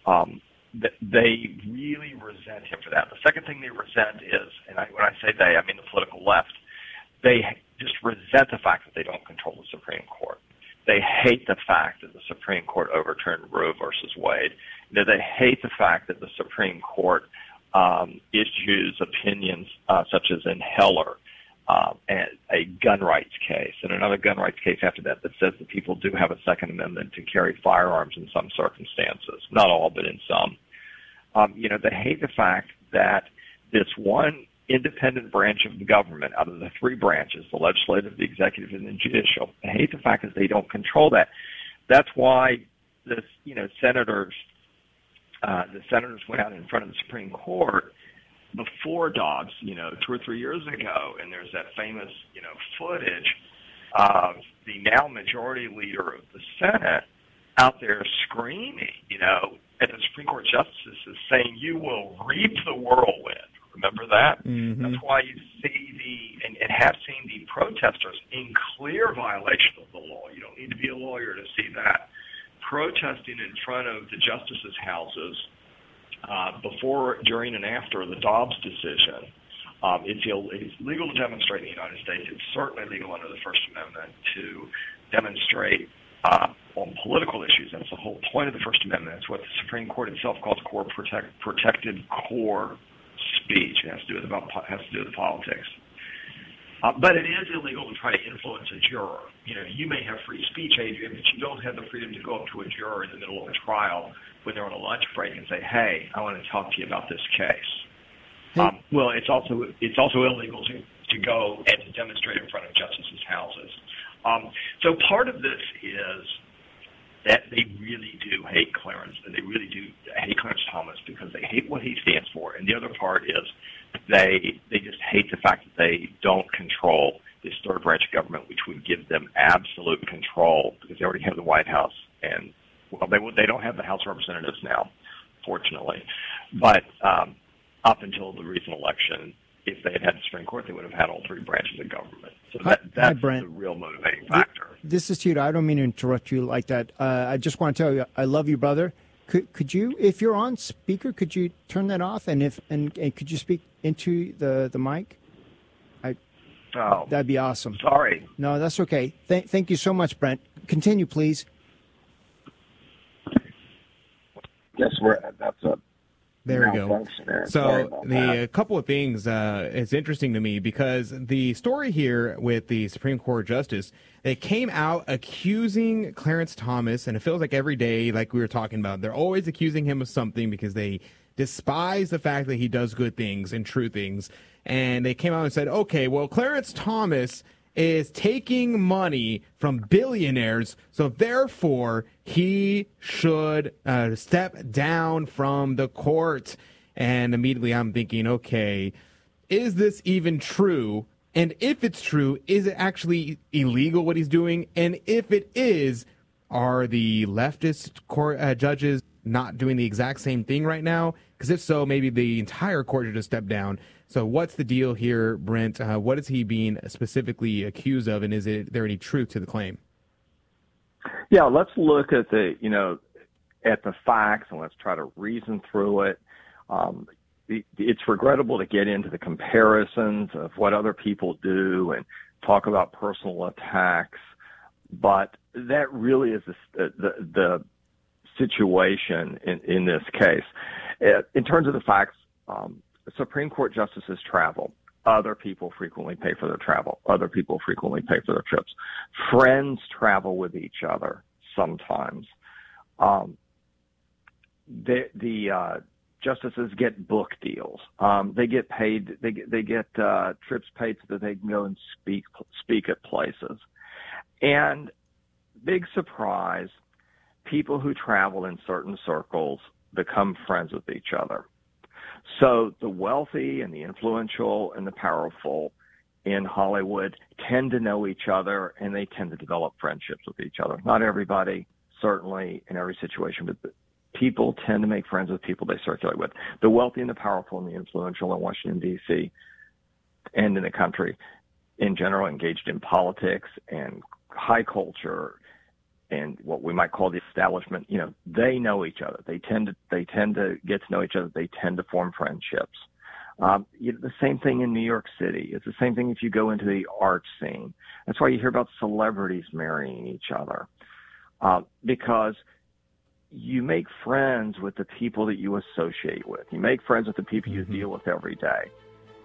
um, th- they really resent him for that. The second thing they resent is, and I, when I say they, I mean the political left, they just resent the fact that they don't control the Supreme Court. They hate the fact that the Supreme Court overturned Roe versus Wade. You know, they hate the fact that the Supreme Court um, issues opinions uh, such as in Heller, uh, and a gun rights case, and another gun rights case after that that says that people do have a Second Amendment to carry firearms in some circumstances, not all, but in some. Um, you know, they hate the fact that this one independent branch of the government out of the three branches, the legislative, the executive, and the judicial, they hate the fact that they don't control that. That's why this, you know, senators uh, the senators went out in front of the Supreme Court before Dobbs, you know, two or three years ago, and there's that famous, you know, footage of the now majority leader of the Senate out there screaming, you know, at the Supreme Court justices saying, "You will reap the whirlwind." Remember that? Mm-hmm. That's why you see the and, and have seen the protesters in clear violation of the law. You don't need to be a lawyer to see that protesting in front of the justices' houses uh, before, during, and after the Dobbs decision. Um, it's, Ill- it's legal to demonstrate in the United States. It's certainly legal under the First Amendment to demonstrate uh, on political issues. That's the whole point of the First Amendment. It's what the Supreme Court itself calls core protect, protected core speech. It has to do with about has to do with politics. Uh, but it is illegal to try to influence a juror. You know, you may have free speech, Adrian, but you don't have the freedom to go up to a juror in the middle of a trial when they're on a lunch break and say, "Hey, I want to talk to you about this case." Hey. Um, well, it's also it's also illegal to to go and to demonstrate in front of justices' houses. Um, so part of this is that they really do hate Clarence, and they really do hate Clarence Thomas because they hate what he stands for. And the other part is they they just hate the fact that they don't control this third branch of government, which would give them absolute control because they already have the White House, and well, they they don't have the House of Representatives now, fortunately, but um, up until the recent election, if they had had the Supreme Court, they would have had all three branches of government. So that, Hi, that's Brent. the real motivating factor. This is Tito. I don't mean to interrupt you like that. Uh, I just want to tell you, I love you, brother. Could could you, if you're on speaker, could you turn that off? And if and, and could you speak into the the mic? I Oh, that'd be awesome. sorry. No, that's okay. Th- thank you so much, Brent. Continue, please. Yes, we're that's a There we go. malfunction there. Sorry So the a couple of things uh, it's interesting to me because the story here with the Supreme Court justice they came out accusing Clarence Thomas, and it feels like every day, like we were talking about, they're always accusing him of something because they despise the fact that he does good things and true things. And they came out and said, okay, well, Clarence Thomas is taking money from billionaires, so therefore he should uh, step down from the court. And immediately I'm thinking, okay, is this even true? And if it's true, is it actually illegal what he's doing? And if it is, are the leftist court uh, judges not doing the exact same thing right now? Because if so, maybe the entire court should just step down. So, what's the deal here, Brent? Uh, what is he being specifically accused of, and is it there any truth to the claim? Yeah, let's look at the you know at the facts and let's try to reason through it. Um, it- it's regrettable to get into the comparisons of what other people do and talk about personal attacks, but that really is the the, the situation in, in this case. Uh, In terms of the facts, um, Supreme Court justices travel. Other people frequently pay for their travel. Other people frequently pay for their trips. Friends travel with each other sometimes. Um, the the uh, justices get book deals. Um, they get paid. They get they get uh, trips paid so that they can go and speak speak at places. And big surprise, people who travel in certain circles become friends with each other. So the wealthy and the influential and the powerful in Hollywood tend to know each other and they tend to develop friendships with each other. Not everybody, certainly in every situation, but people tend to make friends with people they circulate with. The wealthy and the powerful and the influential in Washington, D.C. and in the country in general engaged in politics and high culture and what we might call the establishment, you know, they know each other. They tend to they tend to get to know each other. They tend to form friendships. Um, you know, the same thing in New York City. It's the same thing if you go into the art scene. That's why you hear about celebrities marrying each other, uh, because you make friends with the people that you associate with. You make friends with the people you deal with every day.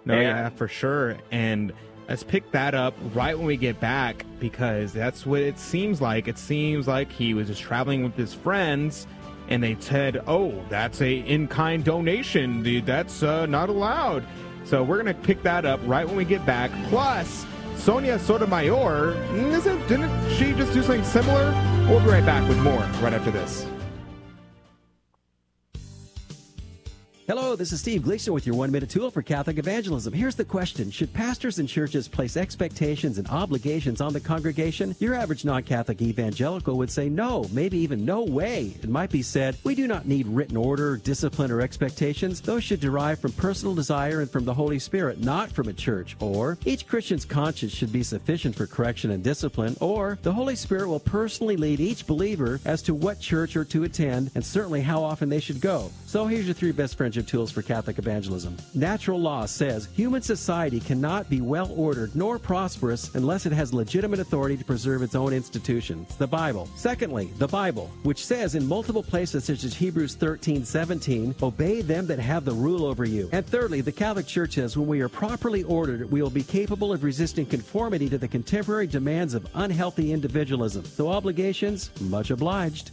No, And- yeah, for sure. And let's pick that up right when we get back because that's what it seems like. It seems like he was just traveling with his friends and they said, "Oh, that's a in-kind donation. Dude, That's uh, not allowed." So we're gonna pick that up right when we get back. Plus, Sonia Sotomayor, isn't didn't she just do something similar? We'll be right back with more right after this. Hello, this is Steve Gleason with your one minute tool for Catholic evangelism. Here's the question Should pastors and churches place expectations and obligations on the congregation? Your average non Catholic evangelical would say no, maybe even no way. It might be said, We do not need written order, discipline, or expectations. Those should derive from personal desire and from the Holy Spirit, not from a church. Or, each Christian's conscience should be sufficient for correction and discipline. Or, the Holy Spirit will personally lead each believer as to what church or to attend and certainly how often they should go. So here's your three best friendship tools for Catholic evangelism. Natural law says human society cannot be well ordered nor prosperous unless it has legitimate authority to preserve its own institutions. The Bible. Secondly, the Bible, which says in multiple places such as Hebrews 13, 17, obey them that have the rule over you. And thirdly, the Catholic Church says when we are properly ordered, we will be capable of resisting conformity to the contemporary demands of unhealthy individualism. So obligations, much obliged.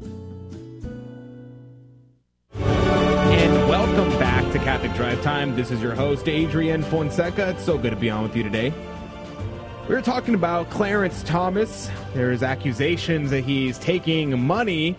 And welcome back to Catholic Drive Time. This is your host, Adrian Fonseca. It's so good to be on with you today. We were talking about Clarence Thomas. There's accusations that he's taking money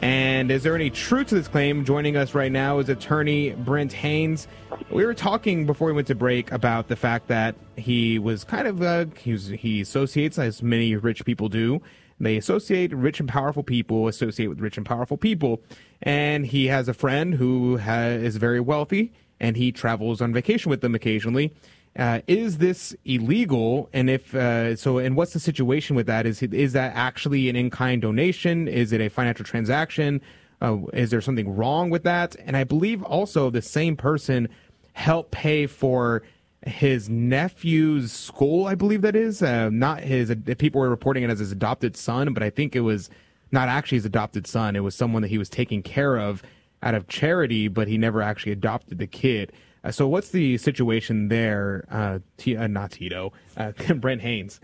And is there any truth to this claim? Joining us right now is attorney Brent Haynes. We were talking before we went to break about the fact that he was kind of uh, he associates as many rich people do. They associate rich and powerful people associate with rich and powerful people, and he has a friend who is very wealthy, and he travels on vacation with them occasionally. Uh, is this illegal? And if uh, so, and what's the situation with that? Is is that actually an in-kind donation? Is it a financial transaction? Uh, is there something wrong with that? And I believe also the same person helped pay for his nephew's school. I believe that is uh, not his. People were reporting it as his adopted son, but I think it was not actually his adopted son. It was someone that he was taking care of out of charity, but he never actually adopted the kid. Uh, so what's the situation there? Uh, T- uh, not Tito, uh, Brent Haynes.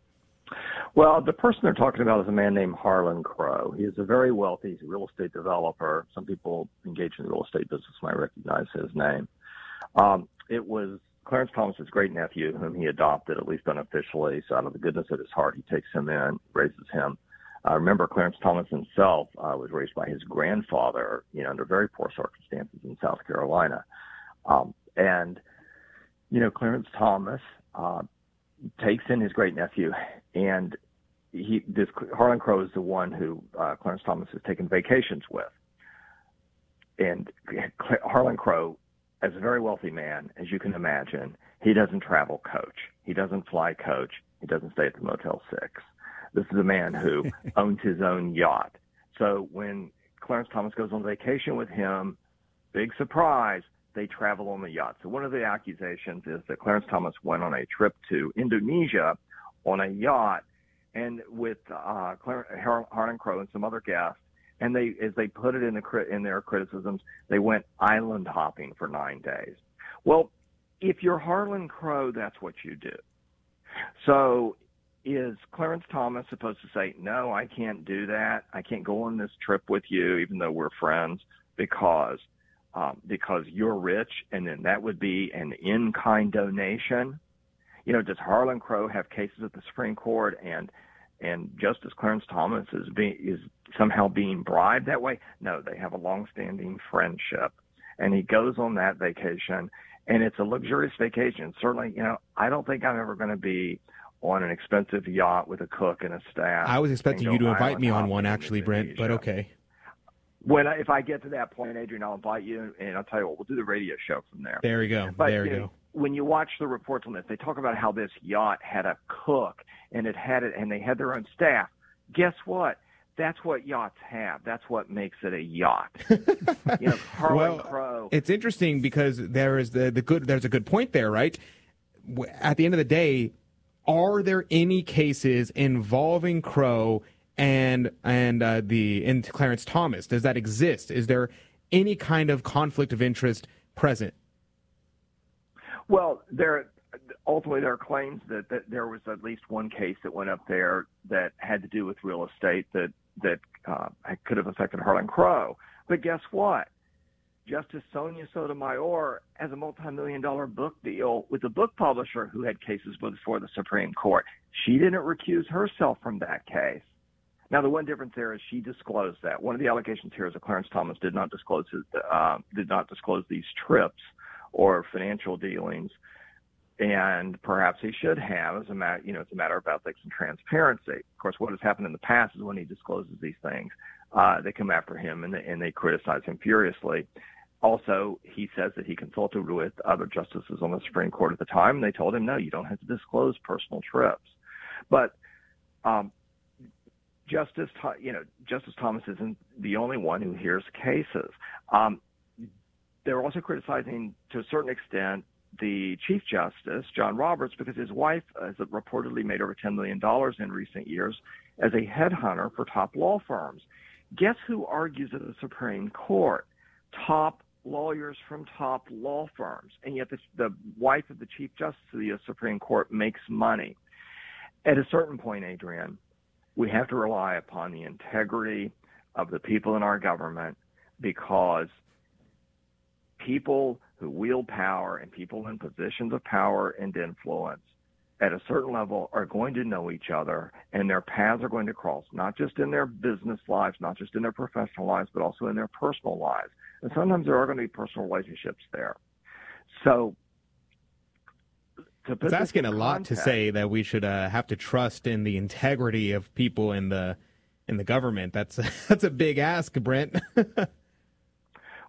well, the person they're talking about is a man named Harlan Crow. He is a very wealthy real estate developer. Some people engaged in the real estate business might recognize his name. Um, it was Clarence Thomas's great nephew, whom he adopted, at least unofficially. So, out of the goodness of his heart, he takes him in, raises him. I remember, Clarence Thomas himself uh, was raised by his grandfather, you know, under very poor circumstances in South Carolina. Um, and, you know, Clarence Thomas uh, takes in his great nephew, and he this Harlan Crow is the one who uh, Clarence Thomas has taken vacations with. And Harlan Crow, as a very wealthy man, as you can imagine, he doesn't travel coach. He doesn't fly coach. He doesn't stay at the Motel 6. This is a man who owns his own yacht. So when Clarence Thomas goes on vacation with him, big surprise, they travel on the yacht. So one of the accusations is that Clarence Thomas went on a trip to Indonesia on a yacht and with uh, Harlan Crow and some other guests. And they, as they put it in the in their criticisms, they went island hopping for nine days. Well, if you're Harlan Crow, that's what you do. So, is Clarence Thomas supposed to say, "No, I can't do that. I can't go on this trip with you, even though we're friends, because um, because you're rich, and then that would be an in-kind donation. You know, does Harlan Crow have cases at the Supreme Court, and and Justice Clarence Thomas is being is somehow being bribed that way? No, they have a long-standing friendship, and he goes on that vacation, and it's a luxurious vacation. Certainly, you know, I don't think I'm ever going to be on an expensive yacht with a cook and a staff. I was expecting you to invite me on one, actually, Brent, but okay when I, if I get to that point, Adrian, I'll invite you, and I'll tell you what we'll do the radio show from there. There we go. But, there we know, go. When you watch the reports on this, they talk about how this yacht had a cook, and it had it, and they had their own staff. Guess what? That's what yachts have. That's what makes it a yacht. you know, Harlan well, Crow. It's interesting because there is the the good. There's a good point there, right? At the end of the day, are there any cases involving Crow and and uh, the and Clarence Thomas? Does that exist? Is there any kind of conflict of interest present? Well, there ultimately there are claims that, that there was at least one case that went up there that had to do with real estate that that uh, could have affected Harlan Crow. But guess what? Justice Sonia Sotomayor has a multi-million dollar book deal with a book publisher who had cases before the Supreme Court. She didn't recuse herself from that case. Now, the one difference there is she disclosed that. One of the allegations here is that Clarence Thomas did not disclose his, uh, did not disclose these trips or financial dealings, and perhaps he should have. As a matter, you know, it's a matter of ethics and transparency. Of course, what has happened in the past is when he discloses these things, uh, they come after him and they, and they criticize him furiously. Also, he says that he consulted with other justices on the Supreme Court at the time, and they told him, no, you don't have to disclose personal trips. But um, Justice, you know, Justice Thomas isn't the only one who hears cases. Um, they're also criticizing, to a certain extent, the Chief Justice, John Roberts, because his wife has reportedly made over $10 million in recent years as a headhunter for top law firms. Guess who argues at the Supreme Court? Top lawyers from top law firms. And yet the, the wife of the Chief Justice of the U.S. Supreme Court makes money. At a certain point, Adrian, we have to rely upon the integrity of the people in our government because people who wield power and people in positions of power and influence at a certain level are going to know each other and their paths are going to cross, not just in their business lives, not just in their professional lives, but also in their personal lives. And sometimes there are going to be personal relationships there. So, it's asking a lot to say that we should uh, have to trust in the integrity of people in the in the government. That's that's a big ask, Brent.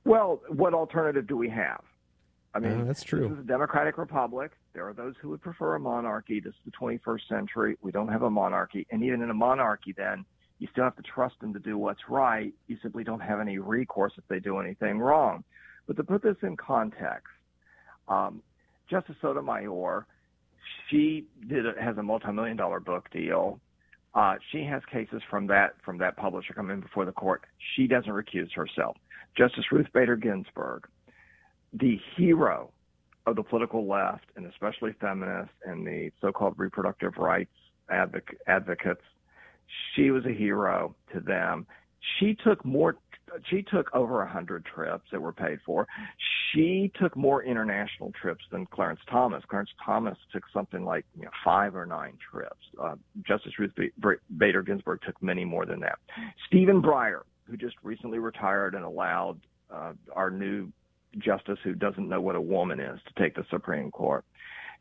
well, what alternative do we have? I mean, uh, that's true. This is a democratic republic. There are those who would prefer a monarchy. This is the 21st century. We don't have a monarchy. And even in a monarchy, then, you still have to trust them to do what's right. You simply don't have any recourse if they do anything wrong. But to put this in context, um, Justice Sotomayor, she did a, has a multi-million dollar book deal. Uh, she has cases from that from that publisher coming before the court. She doesn't recuse herself. Justice Ruth Bader Ginsburg, the hero of the political left, and especially feminists and the so-called reproductive rights advoc- advocates, she was a hero to them. She took more. She took over a hundred trips that were paid for. She took more international trips than Clarence Thomas. Clarence Thomas took something like you know, five or nine trips. Uh, Justice Ruth Bader Ginsburg took many more than that. Stephen Breyer, who just recently retired and allowed uh, our new justice who doesn't know what a woman is to take the Supreme Court.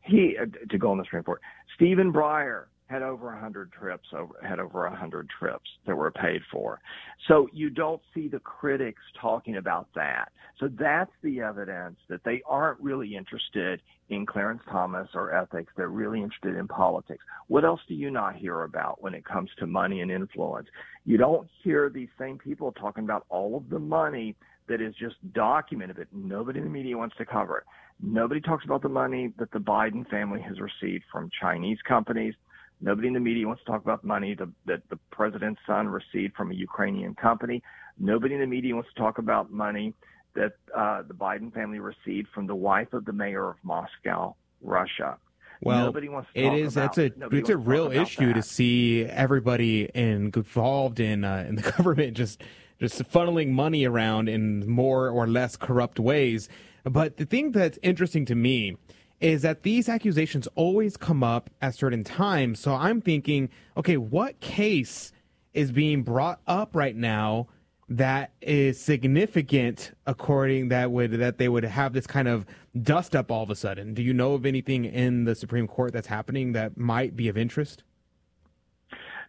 He uh, to go on the Supreme Court. Stephen Breyer had over a hundred trips, over, had over a hundred trips that were paid for. So you don't see the critics talking about that. So that's the evidence that they aren't really interested in Clarence Thomas or ethics. They're really interested in politics. What else do you not hear about when it comes to money and influence? You don't hear these same people talking about all of the money that is just documented that nobody in the media wants to cover it. Nobody talks about the money that the Biden family has received from Chinese companies. Nobody in the media wants to talk about money to, that the president's son received from a Ukrainian company. Nobody in the media wants to talk about money that uh, the Biden family received from the wife of the mayor of Moscow, Russia. Well, nobody wants to it is. About, that's a it's a real issue that. to see everybody involved in uh, in the government just just funneling money around in more or less corrupt ways. But the thing that's interesting to me is that these accusations always come up at certain times. So I'm thinking, okay, what case is being brought up right now that is significant according that would that they would have this kind of dust up all of a sudden? Do you know of anything in the Supreme Court that's happening that might be of interest?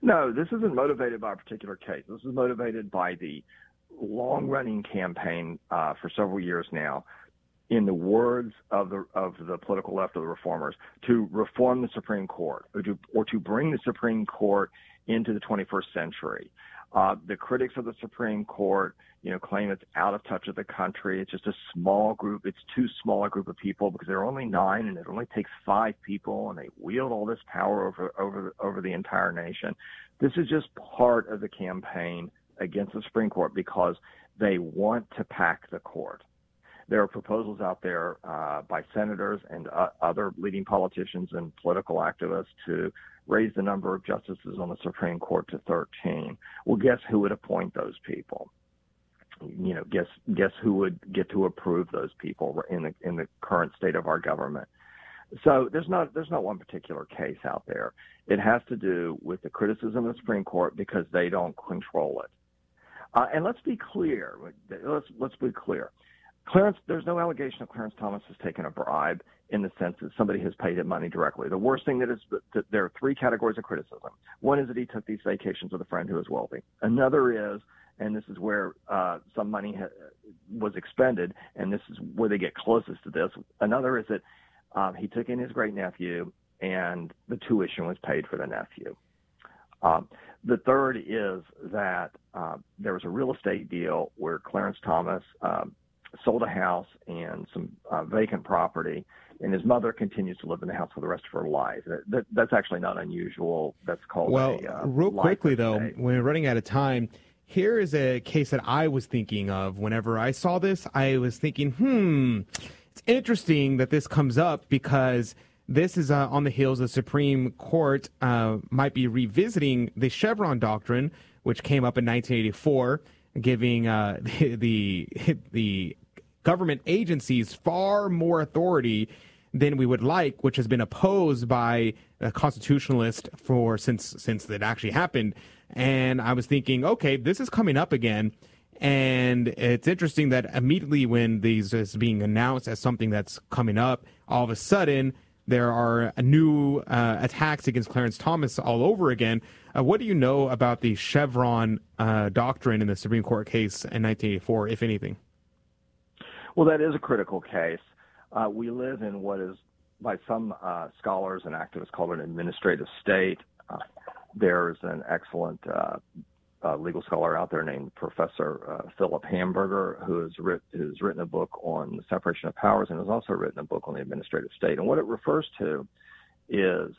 No, this isn't motivated by a particular case. This is motivated by the long running campaign uh, for several years now, in the words of the of the political left of the reformers, to reform the Supreme Court or to or to bring the Supreme Court into the 21st century. Uh, the critics of the Supreme Court, you know, claim it's out of touch with the country. It's just a small group. It's too small a group of people because there are only nine, and it only takes five people, and they wield all this power over over over the entire nation. This is just part of the campaign against the Supreme Court because they want to pack the court. There are proposals out there uh, by senators and uh, other leading politicians and political activists to raise the number of justices on the Supreme Court to 13. Well, guess who would appoint those people? You know, guess guess who would get to approve those people in the in the current state of our government? So there's not there's not one particular case out there. It has to do with the criticism of the Supreme Court because they don't control it. Uh, and let's be clear. Let's let's be clear. Clarence, there's no allegation that Clarence Thomas has taken a bribe in the sense that somebody has paid him money directly. The worst thing that is that there are three categories of criticism. One is that he took these vacations with a friend who is wealthy. Another is, and this is where uh, some money ha- was expended, and this is where they get closest to this. Another is that um, he took in his great nephew, and the tuition was paid for the nephew. Um, the third is that uh, there was a real estate deal where Clarence Thomas um, sold a house and some uh, vacant property, and his mother continues to live in the house for the rest of her life. That, that, that's actually not unusual. That's called well. A, uh, real quickly though, when we're running out of time, here is a case that I was thinking of. Whenever I saw this, I was thinking, hmm, it's interesting that this comes up because this is uh, on the heels of the Supreme Court uh, might be revisiting the Chevron doctrine, which came up in 1984, giving uh, the, the the government agencies far more authority than we would like, which has been opposed by a constitutionalist for since since it actually happened. And I was thinking, okay, this is coming up again. And it's interesting that immediately when these is being announced as something that's coming up, all of a sudden there are new uh, attacks against Clarence Thomas all over again. Uh, what do you know about the Chevron uh, doctrine in the Supreme Court case in 1984, if anything? Well, that is a critical case. Uh, we live in what is, by some uh, scholars and activists, called an administrative state. Uh, there's an excellent uh, legal scholar out there named Professor uh, Philip Hamburger, who has, writ- written a book on the separation of powers and has also written a book on the administrative state. And what it refers to is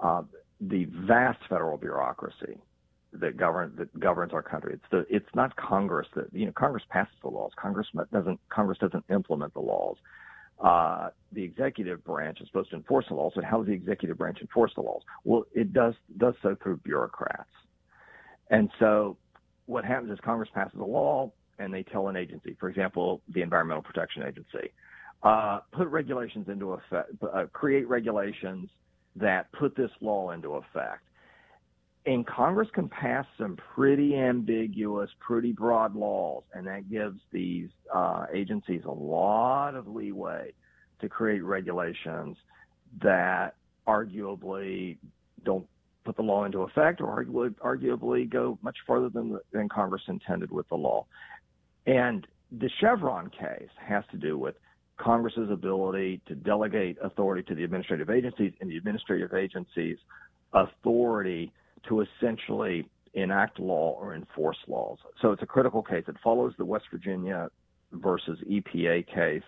uh, the vast federal bureaucracy that govern that governs our country. It's the it's not Congress that you know Congress passes the laws. Congress doesn't Congress doesn't implement the laws. Uh, the executive branch is supposed to enforce the laws. So how does the executive branch enforce the laws? Well, it does does so through bureaucrats. And so what happens is Congress passes a law and they tell an agency, for example, the Environmental Protection Agency, uh, put regulations into effect, uh, create regulations that put this law into effect. And Congress can pass some pretty ambiguous, pretty broad laws, and that gives these uh, agencies a lot of leeway to create regulations that arguably don't put the law into effect or arguably, arguably go much further than, than Congress intended with the law. And the Chevron case has to do with Congress's ability to delegate authority to the administrative agencies and the administrative agencies' authority to essentially enact law or enforce laws. So it's a critical case. It follows the West Virginia versus EPA case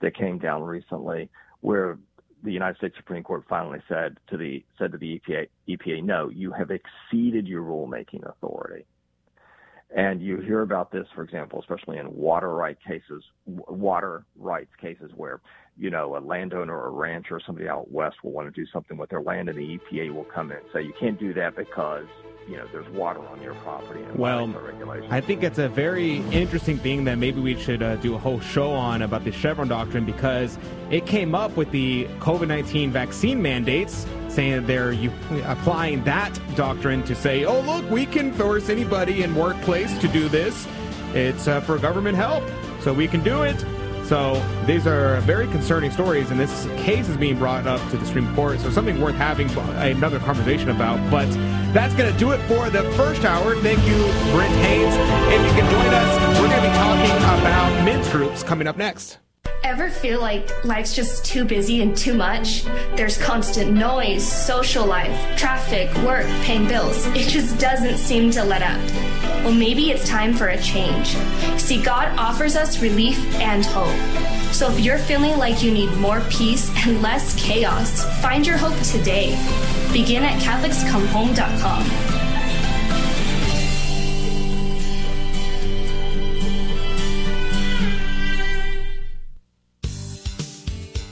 that came down recently, where the United States Supreme Court finally said to the said to the EPA, EPA, no, you have exceeded your rulemaking authority. And you hear about this, for example, especially in water right cases, water rights cases where, you know, a landowner or a rancher or somebody out west will want to do something with their land and the EPA will come in and say, you can't do that because you know there's water on your property. And well, I think it's a very interesting thing that maybe we should uh, do a whole show on about the Chevron doctrine because it came up with the COVID nineteen vaccine mandates, saying that they're you, applying that doctrine to say, oh look, we can force anybody in workplace to do this. It's uh, for government help, so we can do it. So these are very concerning stories, and this case is being brought up to the Supreme Court. So something worth having another conversation about. But that's going to do it for the first hour. Thank you, Brent Haynes. If you can join us, we're going to be talking about men's groups coming up next. Ever feel like life's just too busy and too much? There's constant noise, social life, traffic, work, paying bills. It just doesn't seem to let up. Well, maybe it's time for a change. See, God offers us relief and hope. So if you're feeling like you need more peace and less chaos, find your hope today. Begin at CatholicsComeHome.com.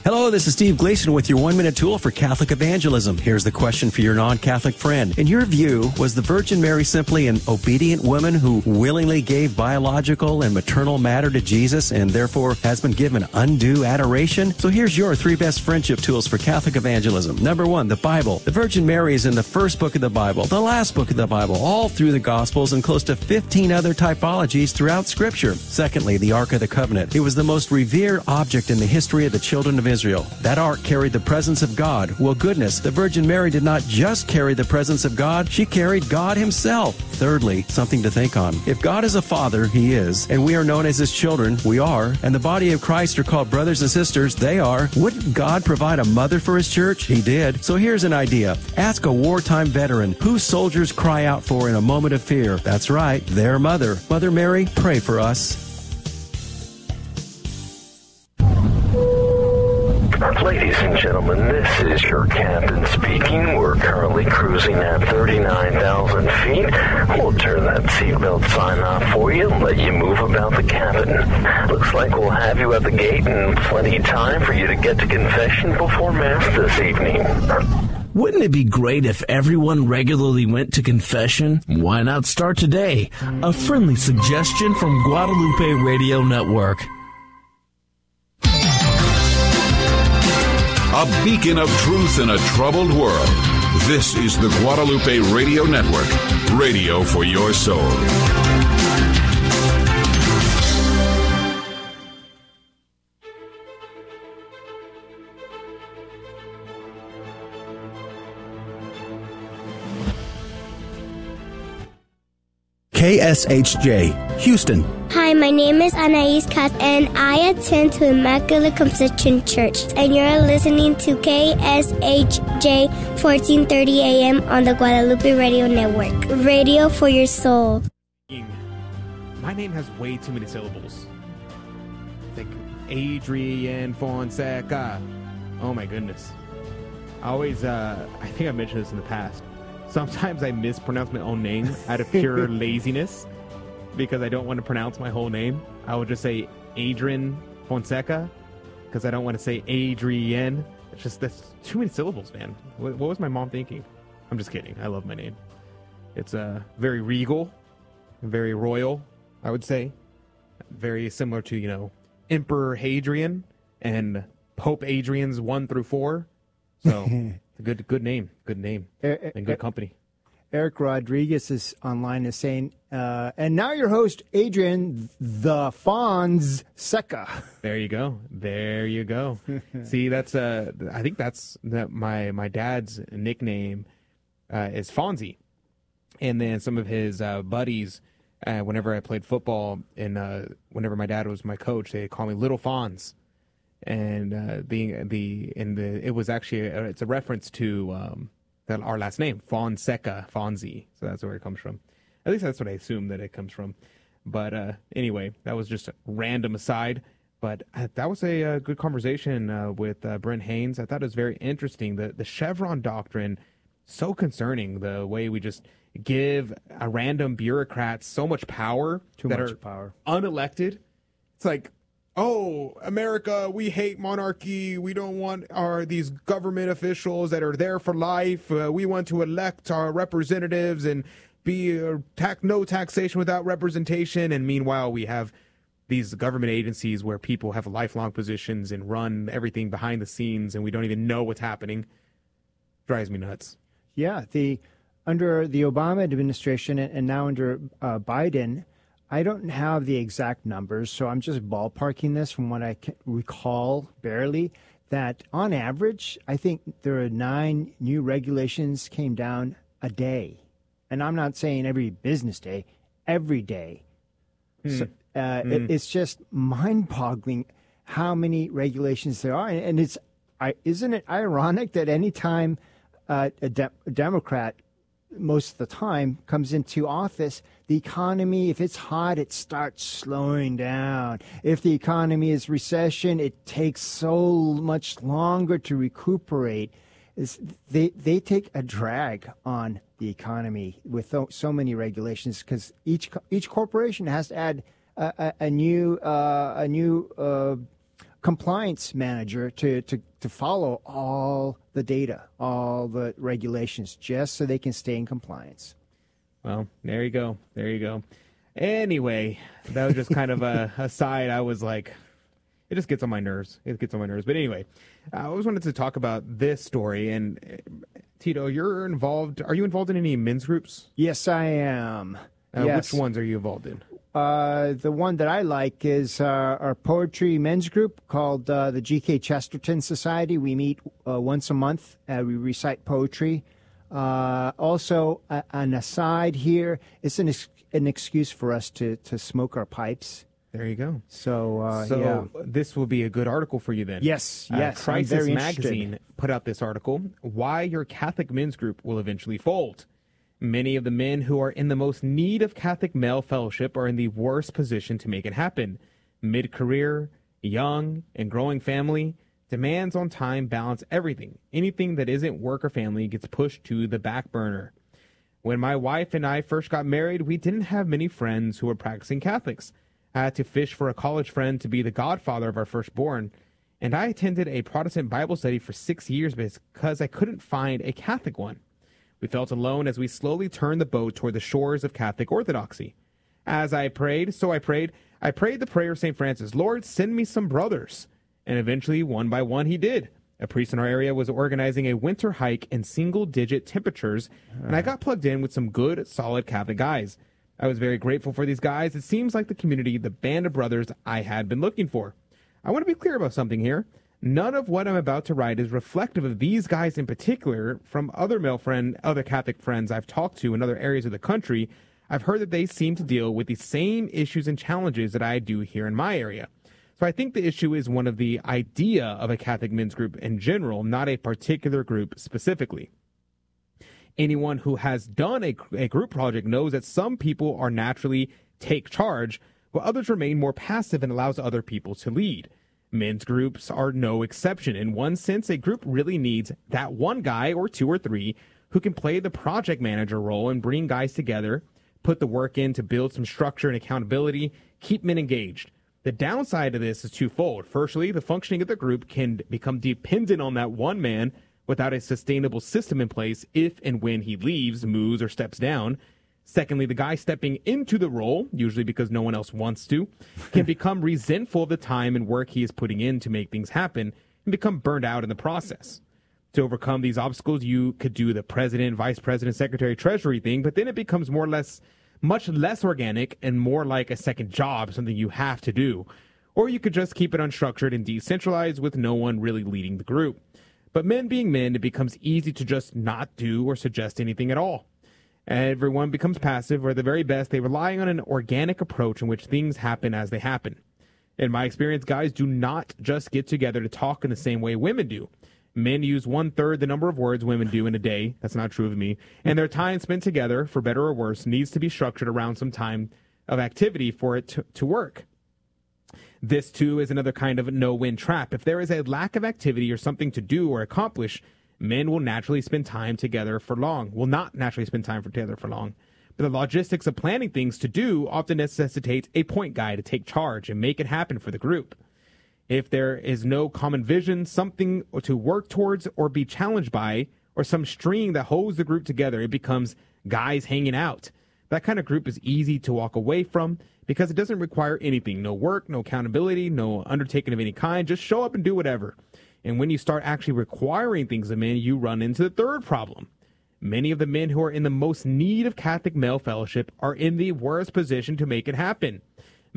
Hello, this is Steve Gleason with your one minute tool for Catholic evangelism. Here's the question for your non Catholic friend. In your view, was the Virgin Mary simply an obedient woman who willingly gave biological and maternal matter to Jesus and therefore has been given undue adoration? So here's your three best friendship tools for Catholic evangelism. Number one, the Bible. The Virgin Mary is in the first book of the Bible, the last book of the Bible, all through the Gospels, and close to 15 other typologies throughout Scripture. Secondly, the Ark of the Covenant. It was the most revered object in the history of the children of Israel. Israel. That ark carried the presence of God. Well, goodness, the Virgin Mary did not just carry the presence of God, she carried God Himself. Thirdly, something to think on. If God is a father, He is, and we are known as His children, we are, and the body of Christ are called brothers and sisters, they are, wouldn't God provide a mother for His church? He did. So here's an idea. Ask a wartime veteran who soldiers cry out for in a moment of fear. That's right, their mother. Mother Mary, pray for us. Ladies and gentlemen, this is your captain speaking. We're currently cruising at 39,000 feet. We'll turn that seatbelt sign off for you and let you move about the cabin. Looks like we'll have you at the gate in plenty of time for you to get to confession before Mass this evening. Wouldn't it be great if everyone regularly went to confession? Why not start today? A friendly suggestion from Guadalupe Radio Network. A beacon of truth in a troubled world. This is the Guadalupe Radio Network, radio for your soul. KSHJ, Houston. Hi, my name is Anais Katz, and I attend to Immaculate Conception Church. And you're listening to KSHJ 1430 AM on the Guadalupe Radio Network. Radio for your soul. My name has way too many syllables. It's like Adrian Fonseca. Oh my goodness. I always, uh, I think I mentioned this in the past. Sometimes I mispronounce my own name out of pure laziness because I don't want to pronounce my whole name. I would just say Adrian Fonseca because I don't want to say Adrian. It's just that's too many syllables, man. What, what was my mom thinking? I'm just kidding. I love my name. It's uh, very regal, very royal, I would say. Very similar to, you know, Emperor Hadrian and Pope Adrian's 1 through 4. So, good good name, good name, Er- and good er- company. Eric Rodriguez is online is saying, uh, and now your host, Adrian the Fonz Seca. There you go. There you go. See, that's uh, I think that's that my my dad's nickname uh, is Fonzie, and then some of his uh, buddies. Uh, whenever I played football, and uh, whenever my dad was my coach, they call me Little Fonz, and uh, being the in the it was actually a, it's a reference to um, that our last name Fonseca Fonzie, so that's where it comes from. At least that's what I assume that it comes from. But uh, anyway, that was just a random aside. But uh, that was a, uh good conversation uh, with uh, Brent Haynes. I thought it was very interesting. The the Chevron doctrine, so concerning. The way we just give a random bureaucrat so much power Too that much are power. unelected. It's like, oh, America, we hate monarchy. We don't want our these government officials that are there for life. Uh, we want to elect our representatives and be uh, tax no taxation without representation. And meanwhile, we have these government agencies where people have lifelong positions and run everything behind the scenes, and we don't even know what's happening. Drives me nuts. Yeah, the under the Obama administration and, now under uh, Biden, I don't have the exact numbers, so I'm just ballparking this from what I can recall barely. That on average, I think there are nine new regulations came down a day, and I'm not saying every business day, every day. So, uh, Hmm. it, it's just mind-boggling how many regulations there are, and, and it's I, isn't it ironic that anytime uh, a, de- a Democrat most of the time comes into office, the economy, if it's hot, it starts slowing down. If the economy is recession, it takes so much longer to recuperate. They they take a drag on the economy with so, so many regulations because each each corporation has to add a, a, a new uh, a new uh, compliance manager to, to, to follow all the data, all the regulations, just so they can stay in compliance. Well, there you go. There you go. Anyway, that was just kind of a aside. I was like, it just gets on my nerves. It gets on my nerves. But anyway, I always wanted to talk about this story. And uh, Tito, you're involved. Are you involved in any men's groups? Yes, I am. Uh, yes. Which ones are you involved in? Uh, the one that I like is uh, our poetry men's group called uh, the G.K. Chesterton Society. We meet uh, once a month. Uh, we recite poetry. Uh, also, a, an aside here, it's an, ex- an excuse for us to, to smoke our pipes. There you go. So, uh, so yeah. this will be a good article for you then. Yes, Uh, yes, I'm Crisis. Magazine put out this article: Why your Catholic men's group will eventually fold. Many of the men who are in the most need of Catholic male fellowship are in the worst position to make it happen. Mid career, young, and growing family, demands on time balance everything. Anything that isn't work or family gets pushed to the back burner. When my wife and I first got married, we didn't have many friends who were practicing Catholics. I had to fish for a college friend to be the godfather of our firstborn, and I attended a Protestant Bible study for six years because I couldn't find a Catholic one. We felt alone as we slowly turned the boat toward the shores of Catholic orthodoxy. As I prayed, so I prayed. I prayed the prayer of St. Francis Lord, send me some brothers. And eventually, one by one, he did. A priest in our area was organizing a winter hike in single digit temperatures, and I got plugged in with some good, solid Catholic guys. I was very grateful for these guys. It seems like the community, the band of brothers I had been looking for. I want to be clear about something here. None of what I'm about to write is reflective of these guys in particular. From other male friend, other Catholic friends I've talked to in other areas of the country, I've heard that they seem to deal with the same issues and challenges that I do here in my area. So I think the issue is one of the idea of a Catholic men's group in general, not a particular group specifically. Anyone who has done a, a group project knows that some people are naturally take charge, while others remain more passive and allows other people to lead. Men's groups are no exception. In one sense, a group really needs that one guy or two or three who can play the project manager role and bring guys together, put the work in to build some structure and accountability, keep men engaged. The downside of this is twofold. Firstly, the functioning of the group can become dependent on that one man without a sustainable system in place if and when he leaves, moves, or steps down. Secondly, the guy stepping into the role, usually because no one else wants to, can become resentful of the time and work he is putting in to make things happen and become burned out in the process. To overcome these obstacles, you could do the president, vice president, secretary, treasury thing, but then it becomes more or less, much less organic and more like a second job, something you have to do. Or you could just keep it unstructured and decentralized with no one really leading the group. But men being men, it becomes easy to just not do or suggest anything at all. Everyone becomes passive, or the very best, they rely on an organic approach in which things happen as they happen. In my experience, guys do not just get together to talk in the same way women do. Men use one third the number of words women do in a day. That's not true of me. And their time spent together, for better or worse, needs to be structured around some time of activity for it to, to work. This, too, is another kind of no win trap. If there is a lack of activity or something to do or accomplish, men will naturally spend time together for long, will not naturally spend time together for long. But the logistics of planning things to do often necessitates a point guy to take charge and make it happen for the group. If there is no common vision, something to work towards or be challenged by, or some string that holds the group together, it becomes guys hanging out. That kind of group is easy to walk away from because it doesn't require anything no work, no accountability, no undertaking of any kind. Just show up and do whatever. And when you start actually requiring things of men, you run into the third problem. Many of the men who are in the most need of Catholic male fellowship are in the worst position to make it happen.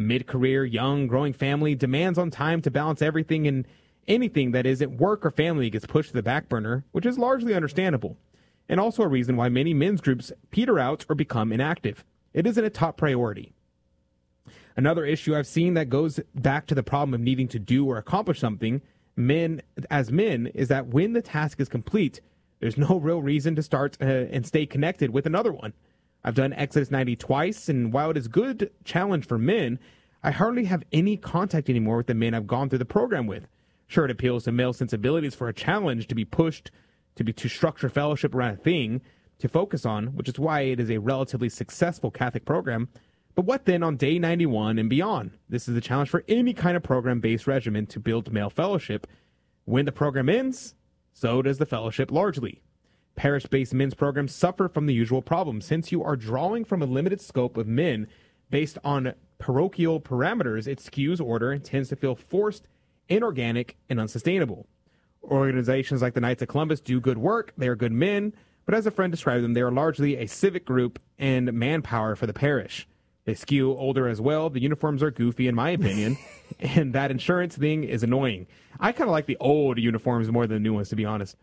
Mid career, young, growing family demands on time to balance everything, and anything that isn't work or family gets pushed to the back burner, which is largely understandable. And also a reason why many men's groups peter out or become inactive. It isn't a top priority. Another issue I've seen that goes back to the problem of needing to do or accomplish something men as men is that when the task is complete, there's no real reason to start uh, and stay connected with another one. I've done Exodus 90 twice, and while it is a good challenge for men, I hardly have any contact anymore with the men I've gone through the program with. Sure, it appeals to male sensibilities for a challenge to be pushed to be to structure fellowship around a thing to focus on, which is why it is a relatively successful Catholic program. But what then on day 91 and beyond? This is a challenge for any kind of program based regimen to build male fellowship. When the program ends, so does the fellowship largely. Parish based men's programs suffer from the usual problem since you are drawing from a limited scope of men based on parochial parameters, it skews order and tends to feel forced, inorganic, and unsustainable. Organizations like the Knights of Columbus do good work, they are good men, but as a friend described them, they are largely a civic group and manpower for the parish. They skew older as well. The uniforms are goofy, in my opinion, and that insurance thing is annoying. I kind of like the old uniforms more than the new ones, to be honest.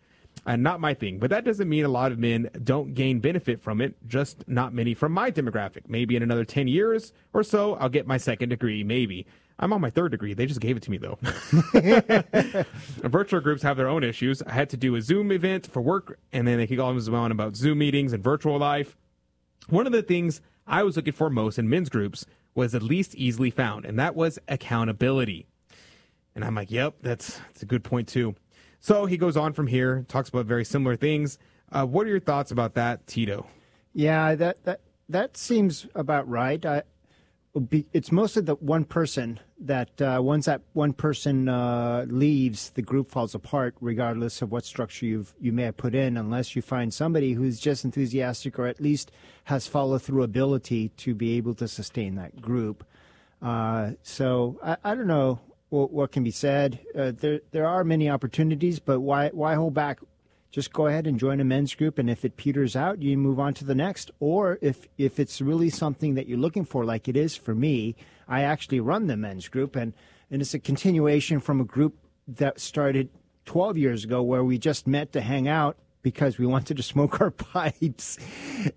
And not my thing, but that doesn't mean a lot of men don't gain benefit from it, just not many from my demographic. Maybe in another 10 years or so, I'll get my second degree, maybe. I'm on my third degree. They just gave it to me, though. virtual groups have their own issues. I had to do a Zoom event for work, and then they keep on on about Zoom meetings and virtual life. One of the things I was looking for most in men's groups was the least easily found, and that was accountability. And I'm like, yep, that's, that's a good point, too. So he goes on from here, talks about very similar things. Uh, what are your thoughts about that, Tito? Yeah, that that that seems about right. I, it's mostly the one person that uh, once that one person uh, leaves, the group falls apart, regardless of what structure you you may have put in, unless you find somebody who's just enthusiastic or at least has follow through ability to be able to sustain that group. Uh, so I, I don't know what, what can be said. Uh, there there are many opportunities, but why why hold back? Just go ahead and join a men's group, and if it peters out, you move on to the next. Or if if it's really something that you're looking for, like it is for me, I actually run the men's group, and and it's a continuation from a group that started 12 years ago, where we just met to hang out because we wanted to smoke our pipes.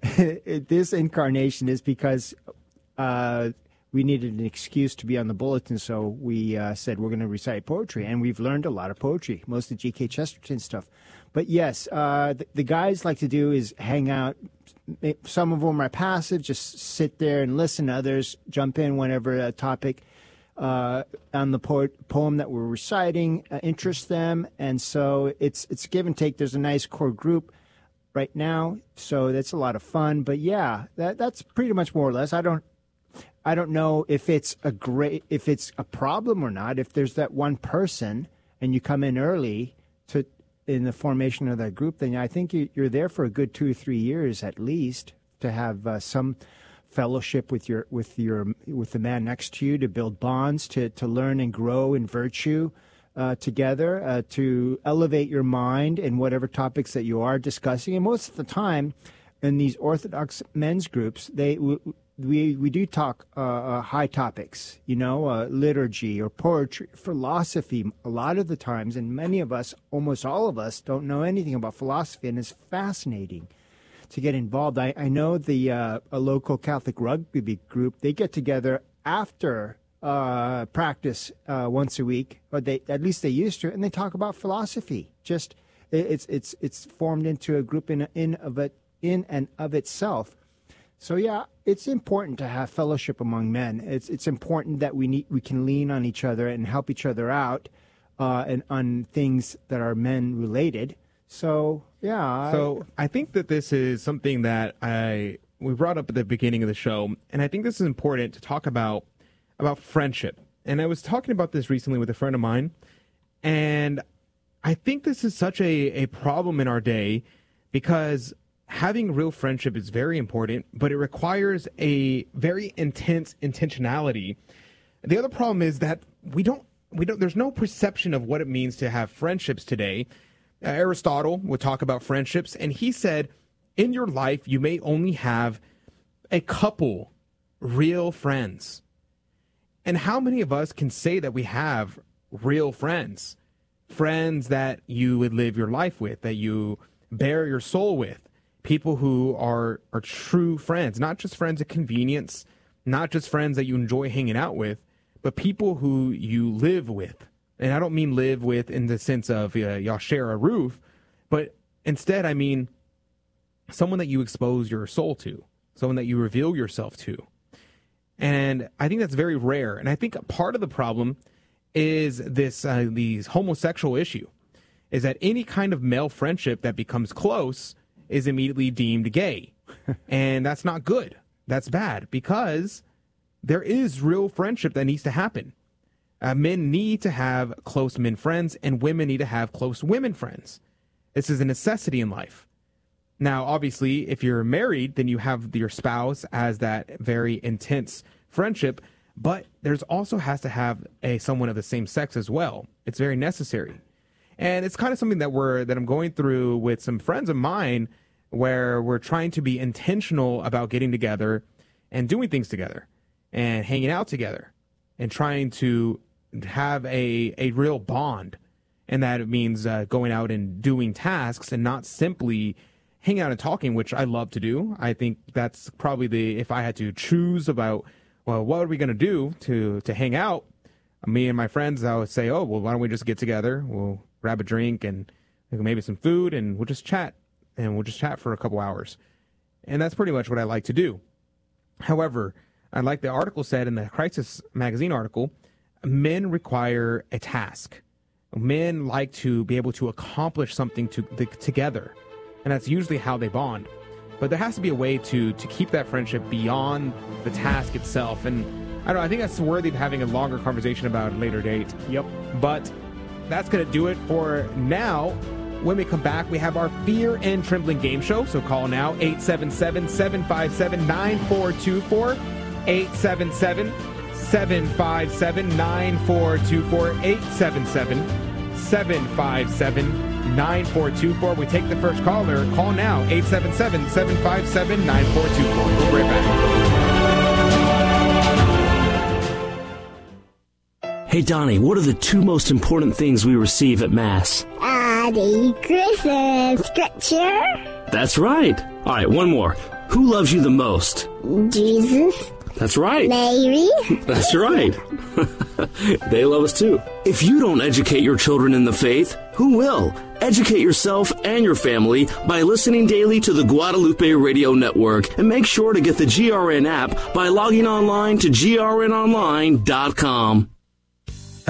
this incarnation is because uh, we needed an excuse to be on the bulletin, so we uh, said we're going to recite poetry, and we've learned a lot of poetry, most of G.K. Chesterton stuff. But yes, uh, the, the, guys like to do is hang out. Some of them are passive, just sit there and listen. Others jump in whenever a topic uh, on the po- poem that we're reciting uh, interests them, and so it's it's give and take. There's a nice core group right now, so that's a lot of fun. But yeah, that that's pretty much more or less. I don't I don't know if it's a great if it's a problem or not. If there's that one person and you come in early to in the formation of that group, then I think you, are there for a good two or three years at least to have uh, some fellowship with your with your with the man next to you to build bonds to to learn and grow in virtue uh, together uh, to elevate your mind in whatever topics that you are discussing and most of the time in these orthodox men's groups they we we do talk uh, uh, high topics, you know, uh, liturgy or poetry, philosophy. A lot of the times, and many of us, almost all of us, don't know anything about philosophy, and it's fascinating to get involved. I, I know the uh, a local Catholic rugby group. They get together after uh, practice uh, once a week, or they at least they used to, and they talk about philosophy. Just it's it's it's formed into a group in in of it in and of itself so yeah, it's important to have fellowship among men. It's it's important that we need we can lean on each other and help each other out, uh, and on things that are men related. So yeah. So I, I think that this is something that I we brought up at the beginning of the show, and I think this is important to talk about about friendship. And I was talking about this recently with a friend of mine, and I think this is such a, a problem in our day because having real friendship is very important, but it requires a very intense intentionality. The other problem is that we don't we don't there's no perception of what it means to have friendships today. Uh, Aristotle would talk about friendships and he said in your life you may only have a couple real friends. And how many of us can say that we have real friends? Friends that you would live your life with, that you bear your soul with people who are are true friends, not just friends of convenience, not just friends that you enjoy hanging out with, but people who you live with. And I don't mean live with in the sense of uh, y'all share a roof, but instead I mean someone that you expose your soul to, someone that you reveal yourself to. And I think that's very rare. And I think part of the problem is this uh, these homosexual issue is that any kind of male friendship that becomes close is immediately deemed gay. and that's not good. That's bad because there is real friendship that needs to happen. Uh, men need to have close men friends, and women need to have close women friends. This is a necessity in life. Now, obviously, if you're married, then you have your spouse as that very intense friendship, but there's also has to have a someone of the same sex as well. It's very necessary. And it's kind of something that we're that I'm going through with some friends of mine where we're trying to be intentional about getting together and doing things together and hanging out together and trying to have a, a real bond. And that means uh, going out and doing tasks and not simply hanging out and talking, which I love to do. I think that's probably the, if I had to choose about, well, what are we going to do to, to hang out? Me and my friends, I would say, oh, well, why don't we just get together? We'll grab a drink and maybe some food and we'll just chat and we'll just chat for a couple hours. And that's pretty much what I like to do. However, I like the article said in the Crisis magazine article, men require a task. Men like to be able to accomplish something to, the, together, and that's usually how they bond. But there has to be a way to to keep that friendship beyond the task itself. And I don't know, I think that's worthy of having a longer conversation about a later date. Yep. But that's going to do it for now. When we come back, we have our Fear and Trembling game show. So call now 877 757 9424. 877 757 9424 877 757 9424. We take the first caller. Call now 877 757 9424. We'll be right back. Hey, Donnie, what are the two most important things we receive at Mass? The Christmas scripture. That's right. All right, one more. Who loves you the most? Jesus. That's right. Mary. That's right. they love us too. If you don't educate your children in the faith, who will? Educate yourself and your family by listening daily to the Guadalupe Radio Network and make sure to get the GRN app by logging online to grnonline.com.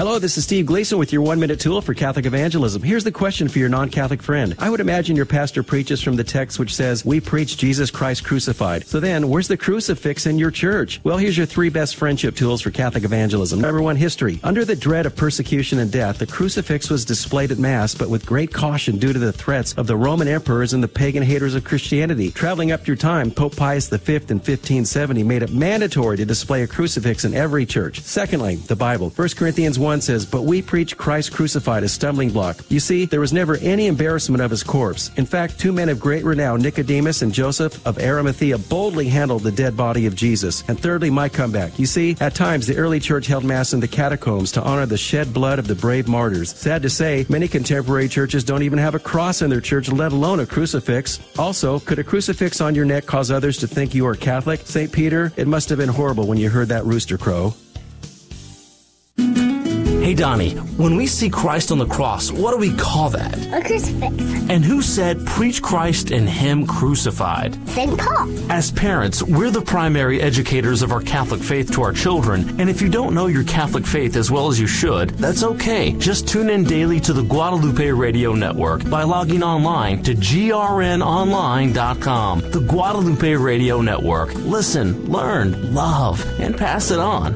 Hello, this is Steve Gleason with your one minute tool for Catholic evangelism. Here's the question for your non Catholic friend. I would imagine your pastor preaches from the text which says, We preach Jesus Christ crucified. So then, where's the crucifix in your church? Well, here's your three best friendship tools for Catholic evangelism. Number one, history. Under the dread of persecution and death, the crucifix was displayed at Mass, but with great caution due to the threats of the Roman emperors and the pagan haters of Christianity. Traveling up through time, Pope Pius V in 1570 made it mandatory to display a crucifix in every church. Secondly, the Bible. 1 Corinthians 1 says, But we preach Christ crucified, a stumbling block. You see, there was never any embarrassment of his corpse. In fact, two men of great renown, Nicodemus and Joseph of Arimathea, boldly handled the dead body of Jesus. And thirdly, my comeback. You see, at times the early church held Mass in the catacombs to honor the shed blood of the brave martyrs. Sad to say, many contemporary churches don't even have a cross in their church, let alone a crucifix. Also, could a crucifix on your neck cause others to think you are Catholic? St. Peter, it must have been horrible when you heard that rooster crow. Hey, Donnie, when we see Christ on the cross, what do we call that? A crucifix. And who said, preach Christ and Him crucified? St. Paul. As parents, we're the primary educators of our Catholic faith to our children, and if you don't know your Catholic faith as well as you should, that's okay. Just tune in daily to the Guadalupe Radio Network by logging online to grnonline.com. The Guadalupe Radio Network. Listen, learn, love, and pass it on.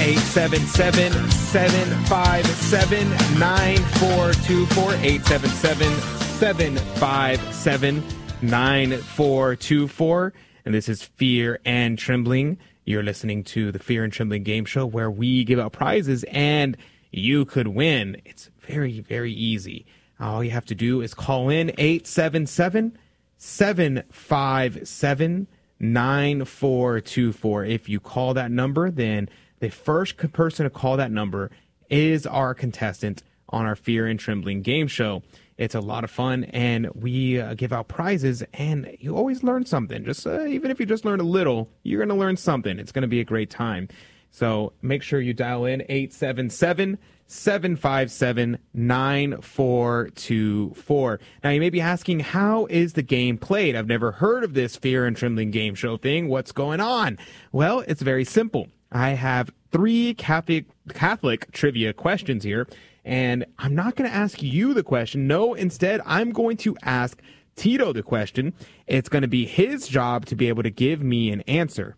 877 757 9424. 877 757 9424. And this is Fear and Trembling. You're listening to the Fear and Trembling game show where we give out prizes and you could win. It's very, very easy. All you have to do is call in 877 757 9424. If you call that number, then the first person to call that number is our contestant on our Fear and Trembling game show. It's a lot of fun, and we uh, give out prizes, and you always learn something. Just uh, even if you just learn a little, you're going to learn something. It's going to be a great time. So make sure you dial in 877 757 9424. Now, you may be asking, how is the game played? I've never heard of this Fear and Trembling game show thing. What's going on? Well, it's very simple. I have three Catholic Catholic trivia questions here, and I'm not going to ask you the question. No, instead, I'm going to ask Tito the question. It's going to be his job to be able to give me an answer.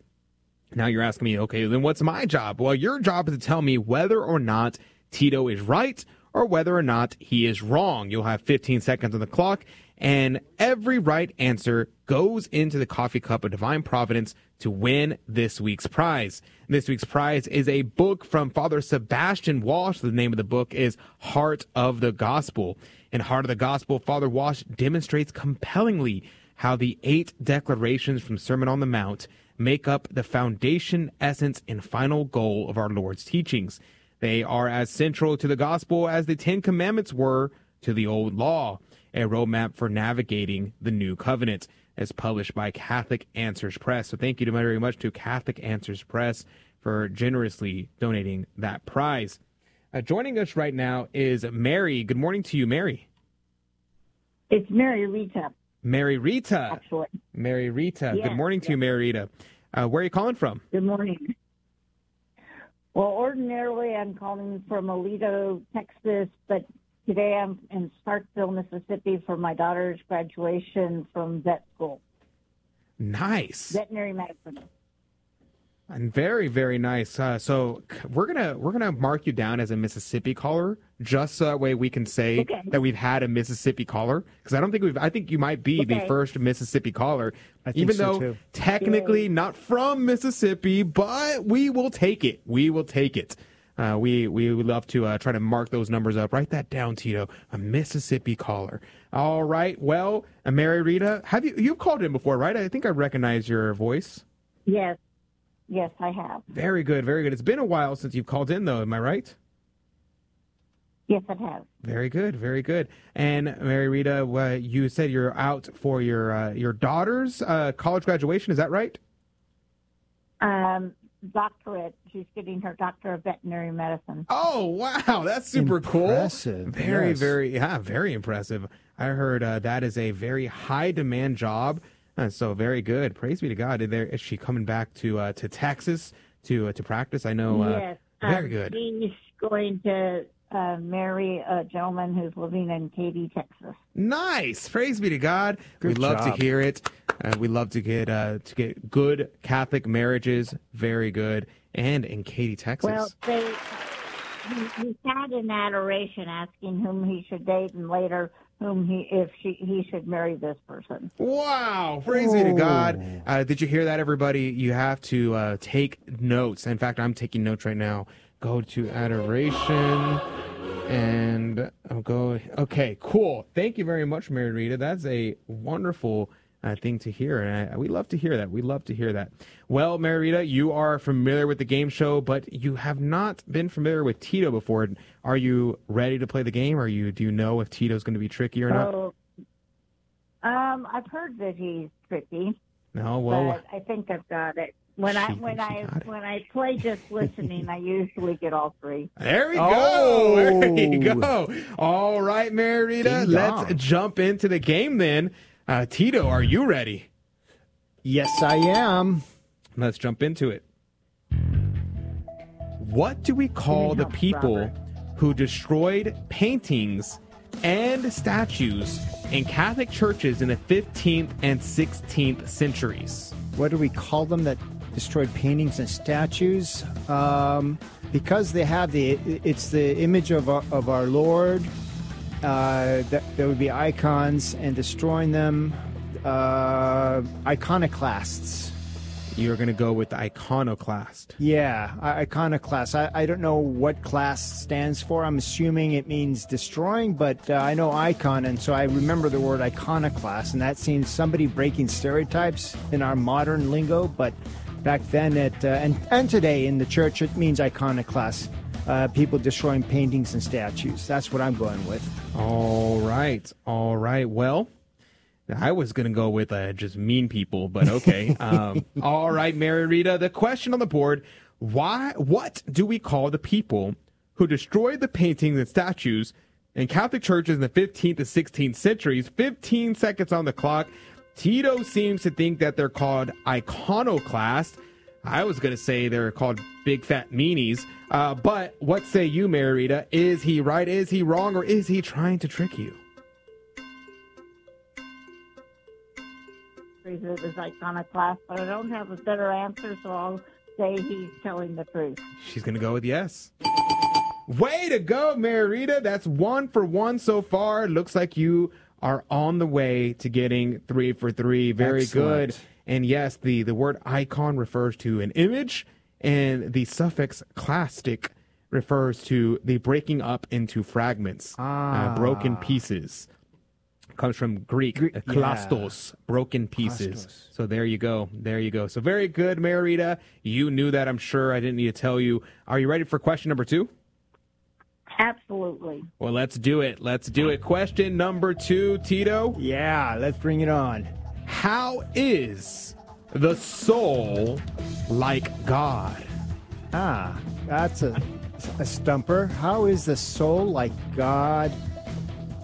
Now you're asking me, okay, then what's my job? Well, your job is to tell me whether or not Tito is right or whether or not he is wrong. You'll have 15 seconds on the clock, and every right answer goes into the coffee cup of divine providence to win this week's prize. This week's prize is a book from Father Sebastian Walshe. The name of the book is Heart of the Gospel. In Heart of the Gospel, Father Walshe demonstrates compellingly how the eight declarations from Sermon on the Mount make up the foundation, essence, and final goal of our Lord's teachings. They are as central to the gospel as the Ten Commandments were to the Old Law, a roadmap for navigating the New Covenant as published by Catholic Answers Press. So thank you very much to Catholic Answers Press for generously donating that prize. Uh, joining us right now is Mary. Good morning to you, Mary. It's Mary Rita. Mary Rita. Actually. Mary Rita. Yes, Good morning to you. Mary Rita. Uh, where are you calling from? Good morning. Well, ordinarily I'm calling from Aledo, Texas, but today I'm in Starkville, Mississippi for my daughter's graduation from vet school, Nice. veterinary medicine. And very, very nice. Uh, so we're gonna we're gonna mark you down as a Mississippi caller, just so that way we can say Okay. that we've had a Mississippi caller. Because I don't think we've. I think you might be the first Mississippi caller, I think even so, though too. technically not from Mississippi, but we will take it. We will take it. Uh, we we would love to uh, try to mark those numbers up. Write that down, Tito. A Mississippi caller. All right. Well, uh, Mary Rita, have you you've called in before, right? I think I recognize your voice. Yes, yes, I have. Very good, very good. It's been a while since you've called in, though. Am I right? Yes, it has. Very good, very good. And Mary Rita, uh, you said you're out for your uh, your daughter's uh, college graduation. Is that right? Um, doctorate. She's getting her doctor of veterinary medicine. Oh wow, that's super Impressive, cool. Very, yes. very, yeah, very impressive. I heard uh, that is a very high demand job. Uh, so very good. Praise be to God. Is, there, is she coming back to uh, to Texas to uh, to practice? I know. Uh, yes, Very um, good. She's going to uh, marry a gentleman who's living in Katy, Texas. Nice. Praise be to God. we love job. to hear it. Uh, we love to get uh, to get good Catholic marriages. Very good. And in Katy, Texas. Well, they he, he had an adoration asking whom he should date, and later whom he if she he should marry this person. Wow! Praise be to God. Uh, did you hear that, everybody? You have to uh, take notes. In fact, I'm taking notes right now. Go to adoration and I'll go. Okay, cool. Thank you very much, Mary Rita. That's a wonderful uh, thing to hear, and I, we love to hear that. We love to hear that. Well, Mary Rita, you are familiar with the game show, but you have not been familiar with Tito before. Are you ready to play the game? Are you? Do you know if Tito's going to be tricky or not? So, um, I've heard that he's tricky, No. Well. I think I've got it. When I when I when I play just listening, I usually get all three. There we Oh. go. There you go. All right, Mary Rita, Ding let's jump into the game then. Uh, Tito, are you ready? Yes, I am. Let's jump into it. What do we call the people Robert. who destroyed paintings and statues in Catholic churches in the 15th and 16th centuries? What do we call them that destroyed paintings and statues? Um, because they have the, it's the image of our, of our Lord. Uh, that there would be icons and destroying them. Uh, iconoclasts. You're going to go with iconoclast. Yeah, iconoclast. I, I don't know what class stands for. I'm assuming it means destroying, but uh, I know icon, and so I remember the word iconoclast, and that seems somebody breaking stereotypes in our modern lingo. But back then, it uh, and and today in the church, it means iconoclast. Uh, people destroying paintings and statues. That's what I'm going with. All right. All right. Well, I was going to go with uh, just mean people, but okay. um, all right, Mary Rita. The question on the board: Why? What do we call the people who destroyed the paintings and statues in Catholic churches in the 15th and 16th centuries? 15 seconds on the clock. Tito seems to think that they're called iconoclast. I was going to say they're called big fat meanies. Uh, but what say you, Mary Rita? Is he right? Is he wrong? Or is he trying to trick you? It was iconoclast, but I don't have a better answer, so I'll say he's telling the truth. She's going to go with yes. Way to go, Marita. That's one for one so far. Looks like you are on the way to getting three for three. Very good. And yes, the, the word icon refers to an image, and the suffix clastic refers to the breaking up into fragments, uh, broken pieces. Comes from Greek, Gre- uh, klastos, broken pieces. Klastos. So there you go. There you go. So very good, Marita. You knew that, I'm sure. I didn't need to tell you. Are you ready for question number two? Absolutely. Well, let's do it. Let's do it. Question number two, Tito. Yeah, let's bring it on. How is the soul like God? Ah, that's a, a stumper. How is the soul like God?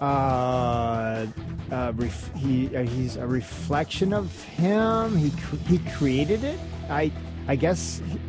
Uh, uh, ref, he uh, he's a reflection of Him. He cr- he created it. I I guess he-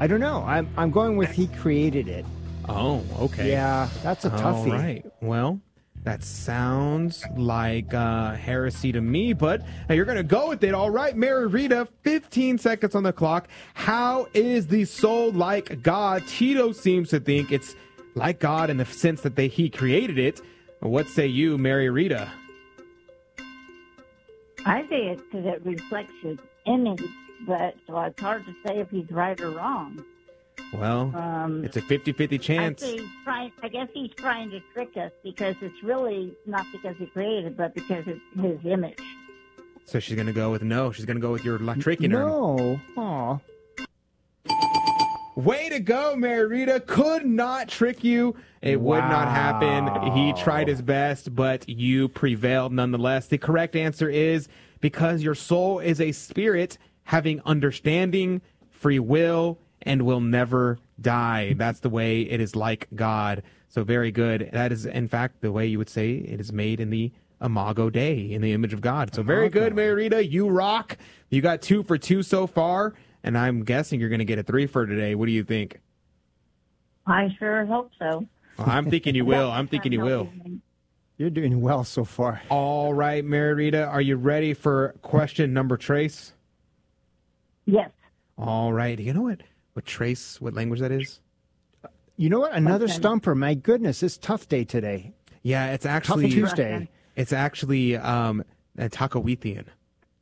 I don't know. I'm I'm going with He created it. Oh, okay. Yeah, that's a toughie. All right. Well, that sounds like uh, heresy to me, but hey, you're going to go with it. All right, Mary Rita, 15 seconds on the clock. How is the soul like God? Tito seems to think it's like God in the sense that they, he created it. What say you, Mary Rita? I say it's because it reflects his image, but so it's hard to say if he's right or wrong. Well, Um, it's a 50 50 chance. trying, I guess he's trying to trick us because it's really not because he created it, but because it's his image. So she's going to go with no. She's going to go with your la- tricking her. No. Aw. Way to go, Mary Rita. Could not trick you. It would not happen. He tried his best, but you prevailed nonetheless. The correct answer is because your soul is a spirit having understanding, free will, and will never die. That's the way it is like God. So very good. That is, in fact, the way you would say it is made in the Imago Dei, in the image of God. So very good, Marita. You rock. You got two for two so far, and I'm guessing you're going to get a three for today. What do you think? I sure hope so. Well, I'm thinking you will. I'm thinking you will. You're doing well so far. All right, Mary Rita, are you ready for question number trace? Yes. All right. You know what? What trace? What language that is? You know what? Another Okay. stumper. My goodness, it's tough day today. Yeah, it's Tough actually Tuesday. It's actually um, a Takawithian.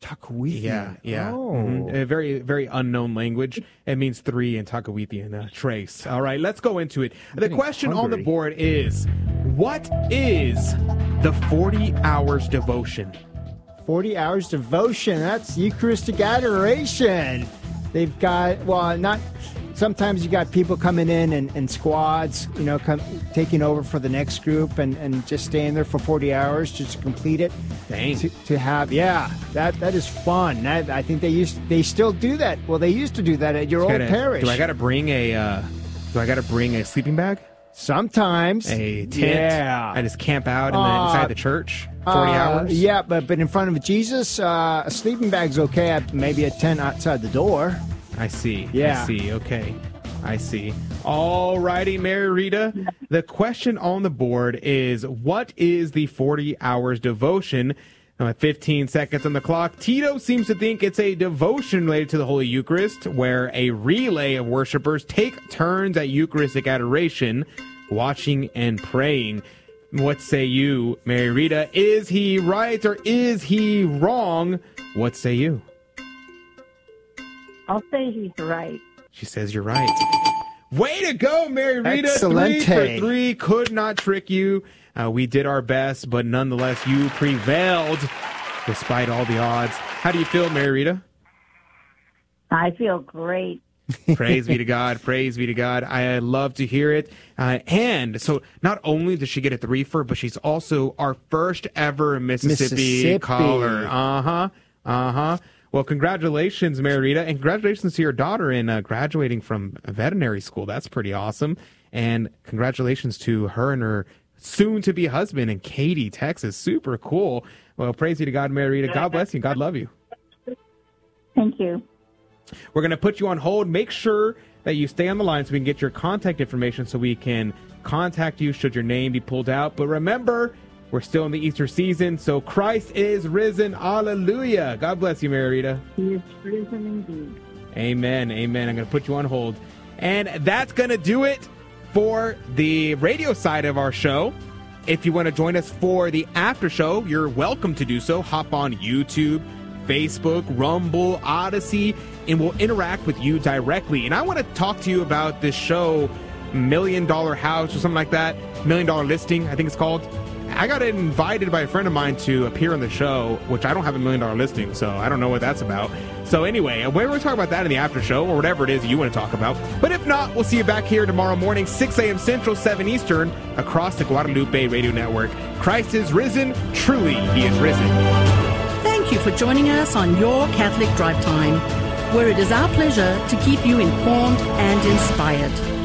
Takawithian. Yeah, yeah. Oh. Mhm. A very, very unknown language. It means three in Takawithian. Uh, trace. All right, let's go into it. the getting question on the board is What is the 40 hours devotion? 40 hours devotion. That's Eucharistic adoration. They've got, well, not, sometimes you got people coming in and, and squads, you know, come, taking over for the next group and, and just staying there for 40 hours just to complete it. Dang. To, to have, yeah, that that is fun. That, I think they used, they still do that. Well, they used to do that at your old Gotta- parish. Do I got to bring a? Uh, do I got to bring a sleeping bag? Sometimes. A tent? Yeah. I just camp out in the, Uh, inside the church. Forty Uh, hours. Yeah, but but in front of Jesus, uh, a sleeping bag's okay. Maybe a tent outside the door. I see. Yeah. I see. Okay. I see. All righty, Mary Rita. The question on the board is what is the 40 hours devotion? Now, at 15 seconds on the clock, Tito seems to think it's a devotion related to the Holy Eucharist, where a relay of worshipers take turns at Eucharistic adoration, watching and praying. What say you, Mary Rita? Is he right or is he wrong? What say you? I'll say he's right. She says you're right. Way to go, Mary Rita. Excelente. Three for three. Could not trick you. Uh, we did our best, but nonetheless, you prevailed despite all the odds. How do you feel, Mary Rita? I feel great. Praise be to God. Praise be to God. I love to hear it. Uh, and so not only does she get a three for, but she's also our first ever Mississippi, Mississippi. caller. Uh huh. Uh huh. Well, congratulations, Marita, and congratulations to your daughter in uh, graduating from veterinary school. That's pretty awesome. And congratulations to her and her soon to be husband in Katy, Texas. Super cool. Well, praise be to God, Marita. God bless you. God love you. Thank you. We're going to put you on hold. Make sure that you stay on the line so we can get your contact information so we can contact you should your name be pulled out. But remember, we're still in the Easter season, so Christ is risen. Hallelujah. God bless you, Marita. He is risen indeed. Amen. Amen. I'm going to put you on hold. And that's going to do it for the radio side of our show. If you want to join us for the after show, you're welcome to do so. Hop on YouTube, Facebook, Rumble, Odysee, and we'll interact with you directly. And I want to talk to you about this show, Million Dollar House or something like that. Million Dollar Listing, I think it's called. I got invited by a friend of mine to appear on the show, which I don't have a million dollar listing, so I don't know what that's about. So anyway, we're going to talk about that in the after show or whatever it is you want to talk about. But if not, we'll see you back here tomorrow morning, 6 a.m. Central, 7 Eastern, across the Guadalupe Radio Network. Christ is risen. Truly, he is risen. Thank you for joining us on Your Catholic Drive Time, where it is our pleasure to keep you informed and inspired.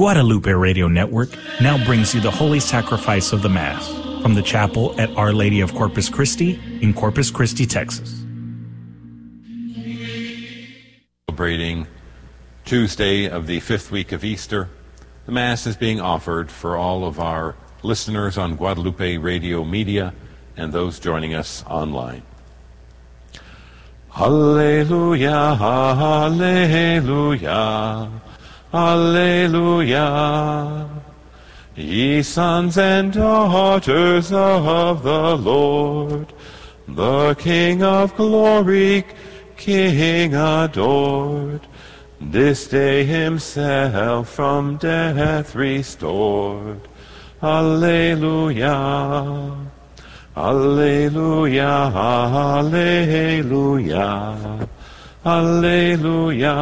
Guadalupe Radio Network now brings you the Holy Sacrifice of the Mass from the chapel at Our Lady of Corpus Christi in Corpus Christi, Texas. Celebrating Tuesday of the fifth week of Easter, the Mass is being offered for all of our listeners on Guadalupe Radio Media and those joining us online. Alleluia, Alleluia. Alleluia. Ye sons and daughters of the Lord, the King of glory, King adored, this day himself from death restored. Alleluia. Alleluia. Alleluia. Alleluia.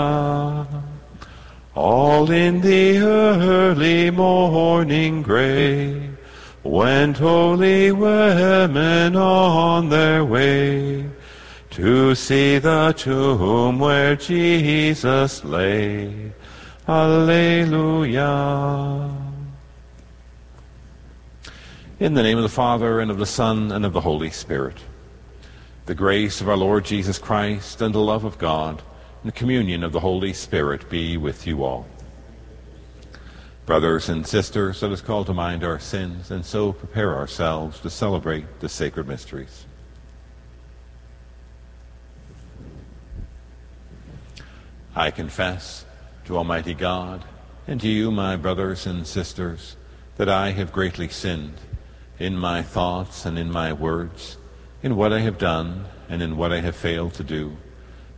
All in the early morning gray went holy women on their way to see the tomb where Jesus lay. Alleluia. In the name of the Father, and of the Son, and of the Holy Spirit, the grace of our Lord Jesus Christ, and the love of God, and the communion of the Holy Spirit be with you all. Brothers and sisters, let us call to mind our sins and so prepare ourselves to celebrate the sacred mysteries. I confess to Almighty God and to you, my brothers and sisters, that I have greatly sinned in my thoughts and in my words, in what I have done and in what I have failed to do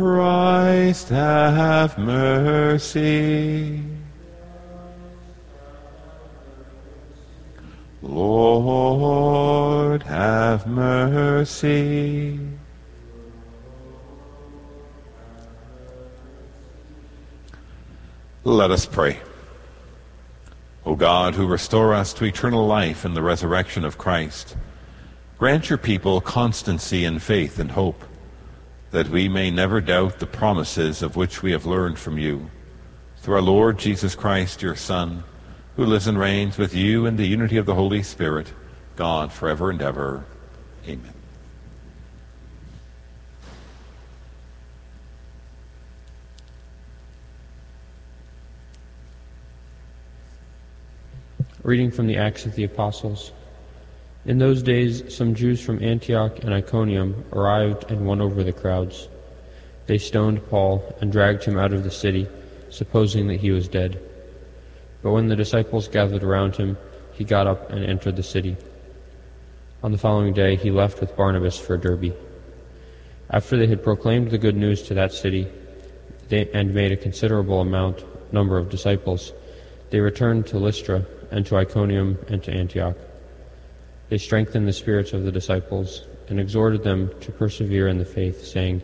Christ have mercy. Lord have mercy. Let us pray. O God, who restore us to eternal life in the resurrection of Christ, grant your people constancy in faith and hope that we may never doubt the promises of which we have learned from you. Through our Lord Jesus Christ, your Son, who lives and reigns with you in the unity of the Holy Spirit, God, forever and ever. Amen. Reading from the Acts of the Apostles. In those days, some Jews from Antioch and Iconium arrived and won over the crowds. They stoned Paul and dragged him out of the city, supposing that he was dead. But when the disciples gathered around him, he got up and entered the city. On the following day, he left with Barnabas for Derbe. After they had proclaimed the good news to that city they, and made a considerable amount number of disciples, they returned to Lystra and to Iconium and to Antioch. They strengthened the spirits of the disciples and exhorted them to persevere in the faith, saying,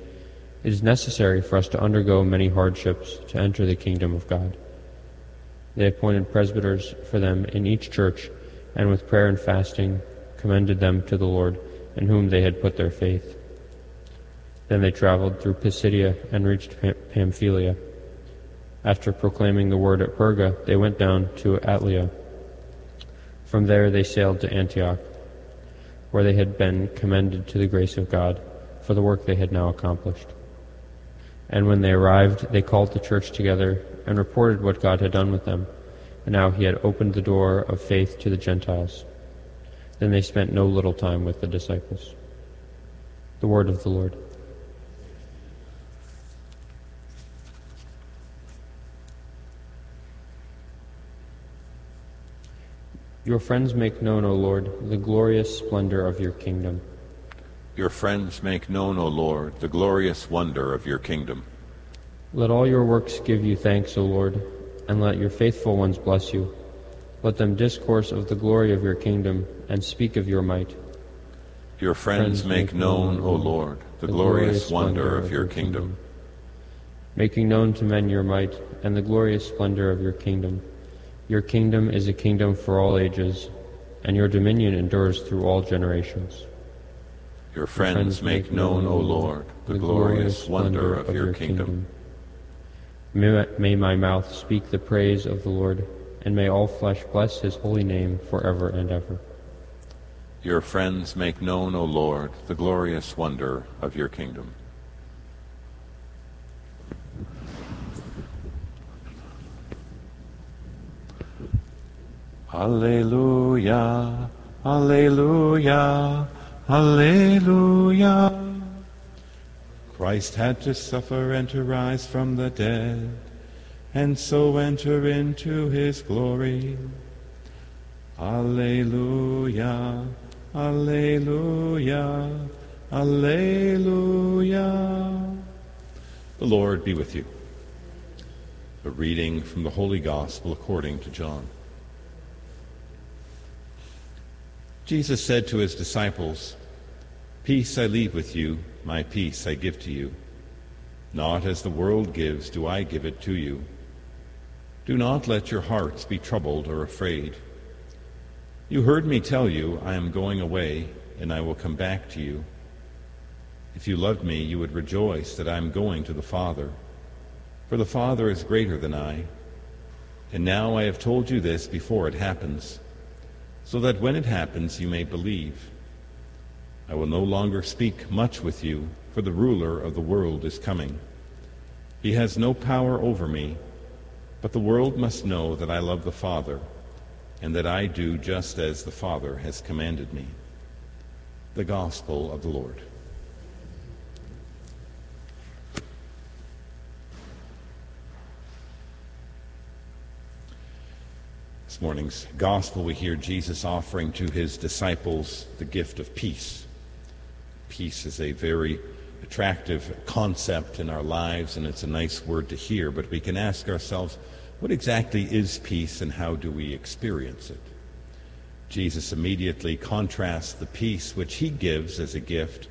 It is necessary for us to undergo many hardships to enter the kingdom of God. They appointed presbyters for them in each church, and with prayer and fasting commended them to the Lord, in whom they had put their faith. Then they traveled through Pisidia and reached Pamphylia. After proclaiming the word at Perga, they went down to Attalia. From there they sailed to Antioch where they had been commended to the grace of God for the work they had now accomplished. And when they arrived, they called the church together and reported what God had done with them, and how he had opened the door of faith to the Gentiles. Then they spent no little time with the disciples. The word of the Lord. Your friends make known, O Lord, the glorious splendor of your kingdom. Your friends make known, O Lord, the glorious wonder of your kingdom. Let all your works give you thanks, O Lord, and let your faithful ones bless you. Let them discourse of the glory of your kingdom and speak of your might. Your friends, make known, O Lord, the, glorious wonder of your kingdom. Making known to men your might and the glorious splendor of your kingdom. Your kingdom is a kingdom for all ages, and your dominion endures through all generations. Your friends make known, O Lord, the glorious wonder of your kingdom. May, may my mouth speak the praise of the Lord, and may all flesh bless his holy name forever and ever. Your friends make known, O Lord, the glorious wonder of your kingdom. Alleluia, Alleluia, Alleluia. Christ had to suffer and to rise from the dead, and so enter into his glory. Alleluia, Alleluia, Alleluia. The Lord be with you. A reading from the Holy Gospel according to John. Jesus said to his disciples, Peace I leave with you, my peace I give to you. Not as the world gives do I give it to you. Do not let your hearts be troubled or afraid. You heard me tell you, I am going away, and I will come back to you. If you loved me, you would rejoice that I am going to the Father, for the Father is greater than I. And now I have told you this before it happens so that when it happens you may believe. I will no longer speak much with you, for the ruler of the world is coming. He has no power over me, but the world must know that I love the Father, and that I do just as the Father has commanded me. The Gospel of the Lord. This morning's gospel, we hear Jesus offering to his disciples the gift of peace. Peace is a very attractive concept in our lives, and it's a nice word to hear, but we can ask ourselves, what exactly is peace and how do we experience it? Jesus immediately contrasts the peace which he gives as a gift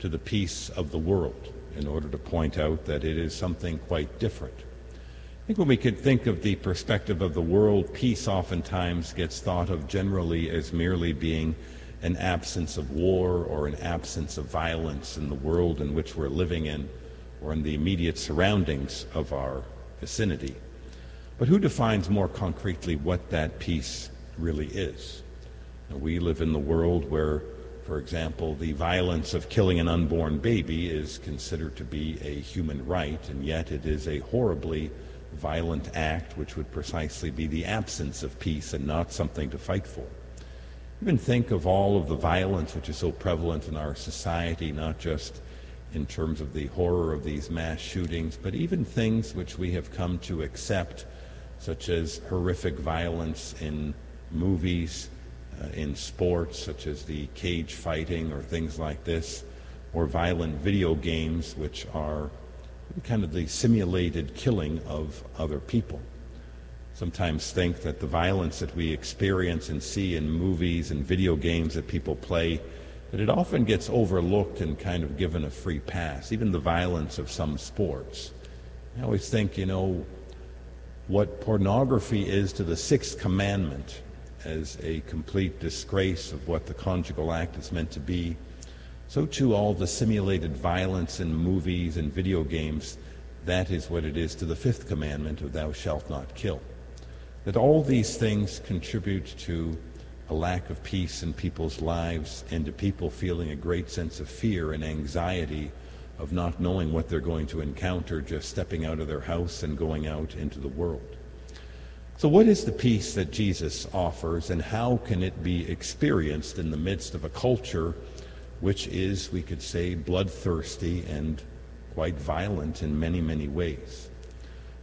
to the peace of the world in order to point out that it is something quite different. I think when we could think of the perspective of the world, peace oftentimes gets thought of generally as merely being an absence of war or an absence of violence in the world in which we're living in or in the immediate surroundings of our vicinity. But who defines more concretely what that peace really is? Now, we live in the world where, for example, the violence of killing an unborn baby is considered to be a human right, and yet it is a horribly violent act, which would precisely be the absence of peace and not something to fight for. Even think of all of the violence which is so prevalent in our society, not just in terms of the horror of these mass shootings, but even things which we have come to accept, such as horrific violence in movies, uh, in sports, such as the cage fighting or things like this, or violent video games, which are kind of the simulated killing of other people. Sometimes think that the violence that we experience and see in movies and video games that people play, that it often gets overlooked and kind of given a free pass, even the violence of some sports. I always think, you know, what pornography is to the sixth commandment as a complete disgrace of what the conjugal act is meant to be so too all the simulated violence in movies and video games, that is what it is to the fifth commandment of thou shalt not kill. That all these things contribute to a lack of peace in people's lives and to people feeling a great sense of fear and anxiety of not knowing what they're going to encounter just stepping out of their house and going out into the world. So, what is the peace that Jesus offers, and how can it be experienced in the midst of a culture which is, we could say, bloodthirsty and quite violent in many, many ways.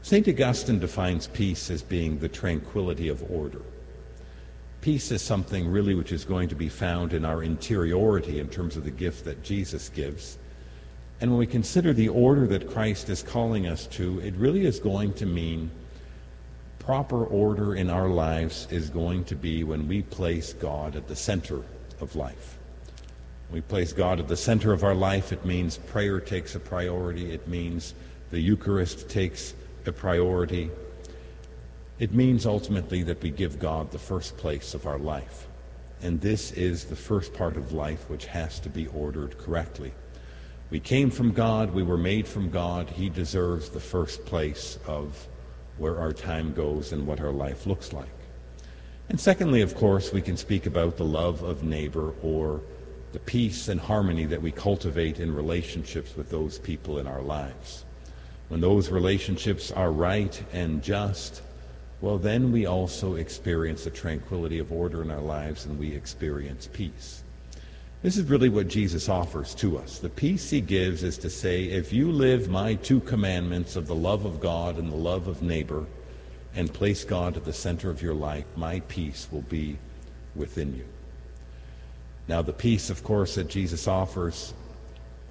St. Augustine defines peace as being the tranquility of order. Peace is something really which is going to be found in our interiority in terms of the gift that Jesus gives. And when we consider the order that Christ is calling us to, it really is going to mean proper order in our lives is going to be when we place God at the center of life. We place God at the center of our life, it means prayer takes a priority. It means the Eucharist takes a priority. It means ultimately that we give God the first place of our life. And this is the first part of life which has to be ordered correctly. We came from God, we were made from God. He deserves the first place of where our time goes and what our life looks like. And secondly, of course, we can speak about the love of neighbor or the peace and harmony that we cultivate in relationships with those people in our lives. When those relationships are right and just, well, then we also experience the tranquility of order in our lives and we experience peace. This is really what Jesus offers to us. The peace he gives is to say, if you live my two commandments of the love of God and the love of neighbor, and place God at the center of your life, my peace will be within you. Now, the peace, of course, that Jesus offers,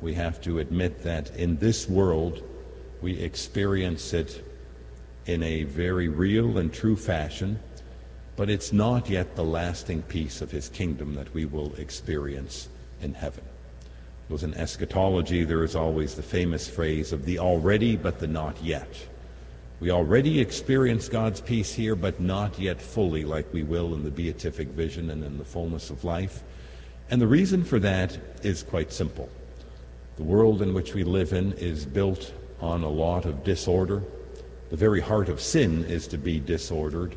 we have to admit that in this world, we experience it in a very real and true fashion, but it's not yet the lasting peace of his kingdom that we will experience in heaven. Because in eschatology, there is always the famous phrase of the already but the not yet. We already experience God's peace here, but not yet fully like we will in the beatific vision and in the fullness of life. And the reason for that is quite simple. The world in which we live in is built on a lot of disorder, the very heart of sin is to be disordered,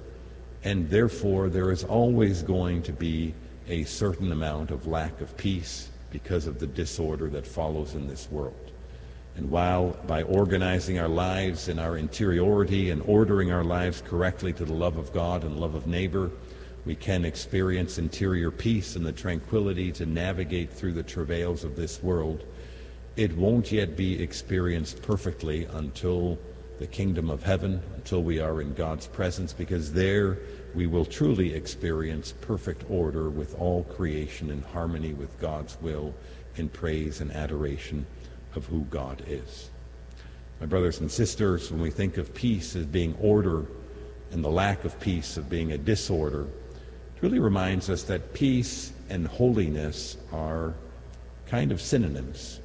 and therefore there is always going to be a certain amount of lack of peace because of the disorder that follows in this world. And while by organizing our lives in our interiority and ordering our lives correctly to the love of God and love of neighbor, we can experience interior peace and the tranquility to navigate through the travails of this world. It won't yet be experienced perfectly until the kingdom of heaven until we are in God's presence, because there we will truly experience perfect order with all creation in harmony with God's will in praise and adoration of who God is. My brothers and sisters, when we think of peace as being order and the lack of peace of being a disorder, it really reminds us that peace and holiness are kind of synonyms.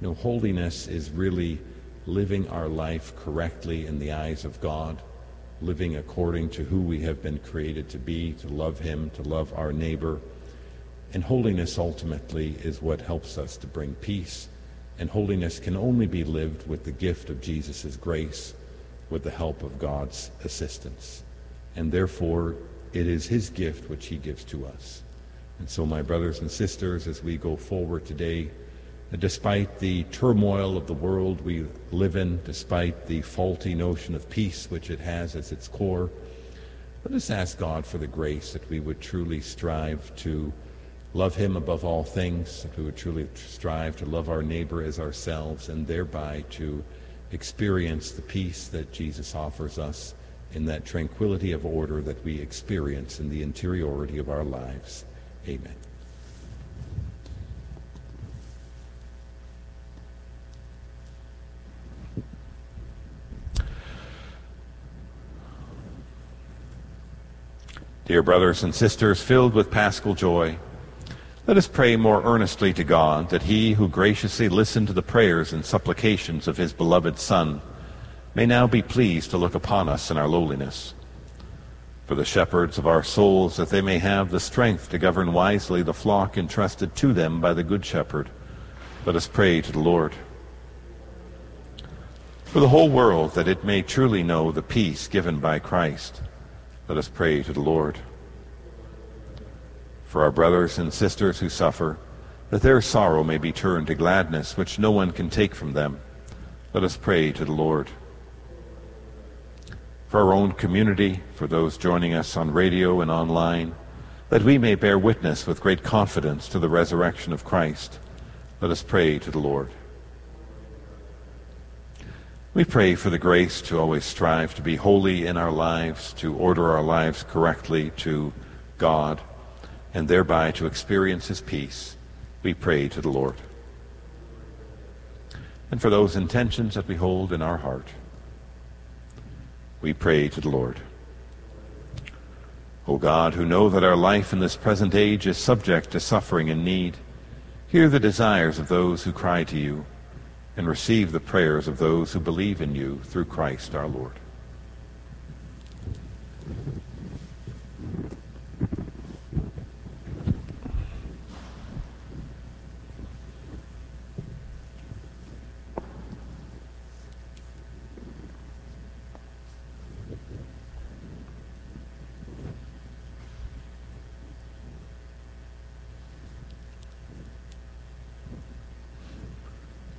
You know, holiness is really living our life correctly in the eyes of God, living according to who we have been created to be, to love Him, to love our neighbor. And holiness ultimately is what helps us to bring peace. And holiness can only be lived with the gift of Jesus' grace, with the help of God's assistance. And therefore, it is His gift which He gives to us. And so, my brothers and sisters, as we go forward today, despite the turmoil of the world we live in, despite the faulty notion of peace which it has as its core, let us ask God for the grace that we would truly strive to love Him above all things, that we would truly strive to love our neighbor as ourselves, and thereby to experience the peace that Jesus offers us in that tranquility of order that we experience in the interiority of our lives. Amen. Dear brothers and sisters, filled with paschal joy, let us pray more earnestly to God that He who graciously listened to the prayers and supplications of His beloved Son may now be pleased to look upon us in our lowliness. For the shepherds of our souls, that they may have the strength to govern wisely the flock entrusted to them by the Good Shepherd, let us pray to the Lord. For the whole world, that it may truly know the peace given by Christ, let us pray to the Lord. For our brothers and sisters who suffer, that their sorrow may be turned to gladness, which no one can take from them, let us pray to the Lord. For our own community, for those joining us on radio and online, that we may bear witness with great confidence to the resurrection of Christ, let us pray to the Lord. We pray for the grace to always strive to be holy in our lives, to order our lives correctly, to God, and thereby to experience his peace, we pray to the Lord. And for those intentions that we hold in our heart, we pray to the Lord. O God, who know that our life in this present age is subject to suffering and need, hear the desires of those who cry to you, and receive the prayers of those who believe in you through Christ our Lord.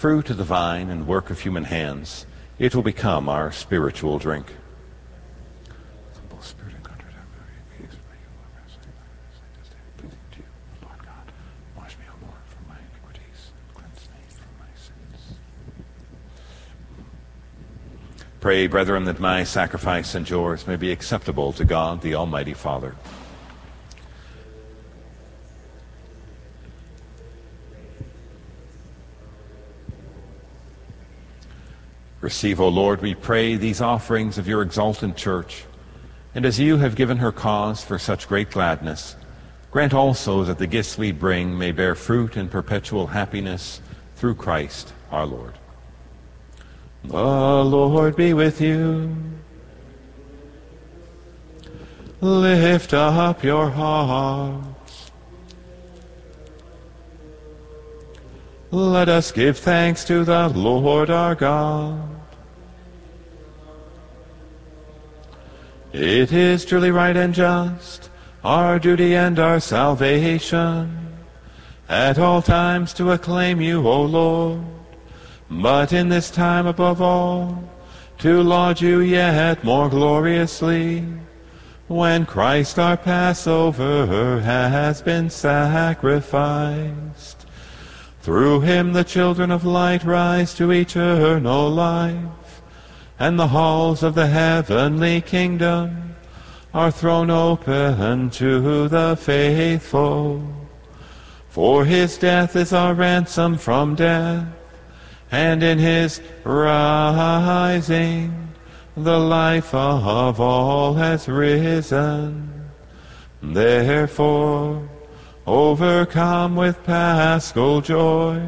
fruit of the vine and work of human hands, it will become our spiritual drink. Pray, brethren, that my sacrifice and yours may be acceptable to God, the Almighty Father. Receive, O Lord, we pray, these offerings of your exultant church. And as you have given her cause for such great gladness, grant also that the gifts we bring may bear fruit in perpetual happiness through Christ our Lord. The Lord be with you. Lift up your hearts. Let us give thanks to the Lord our God. It is truly right and just, our duty and our salvation, at all times to acclaim you, O Lord, but in this time above all, to laud you yet more gloriously, when Christ our Passover has been sacrificed. Through him the children of light rise to eternal life and the halls of the heavenly kingdom are thrown open to the faithful. For his death is our ransom from death, and in his rising the life of all has risen. Therefore, overcome with paschal joy,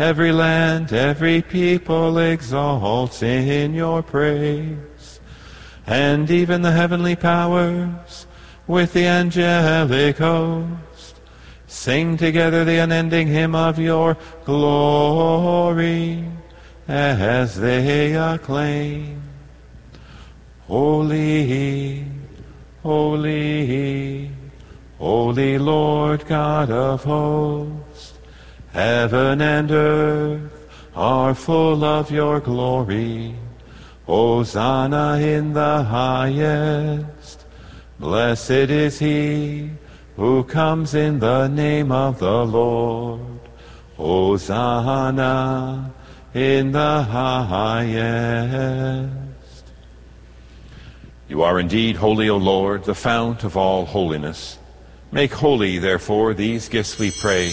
Every land, every people exalts in your praise. And even the heavenly powers with the angelic host sing together the unending hymn of your glory as they acclaim. Holy, holy, holy Lord God of hosts. Heaven and earth are full of your glory. Hosanna in the highest. Blessed is he who comes in the name of the Lord. Hosanna in the highest. You are indeed holy, O Lord, the fount of all holiness. Make holy, therefore, these gifts we pray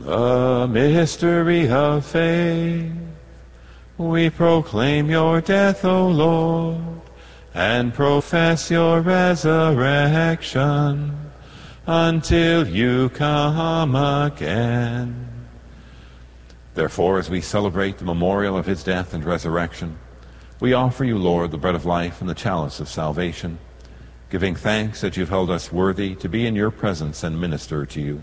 The mystery of faith. We proclaim your death, O Lord, and profess your resurrection until you come again. Therefore, as we celebrate the memorial of his death and resurrection, we offer you, Lord, the bread of life and the chalice of salvation, giving thanks that you've held us worthy to be in your presence and minister to you.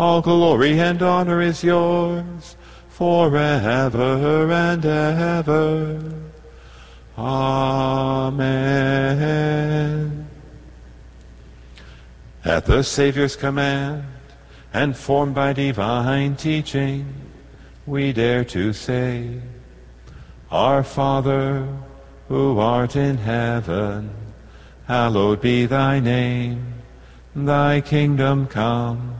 all glory and honor is yours forever and ever. Amen. At the Savior's command, and formed by divine teaching, we dare to say, Our Father, who art in heaven, hallowed be thy name. Thy kingdom come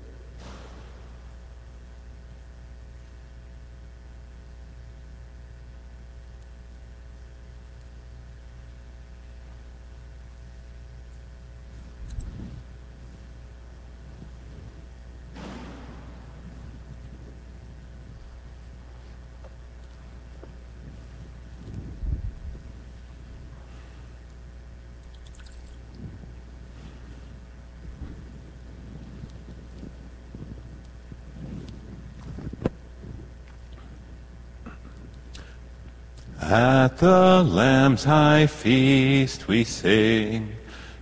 At the Lamb's high feast we sing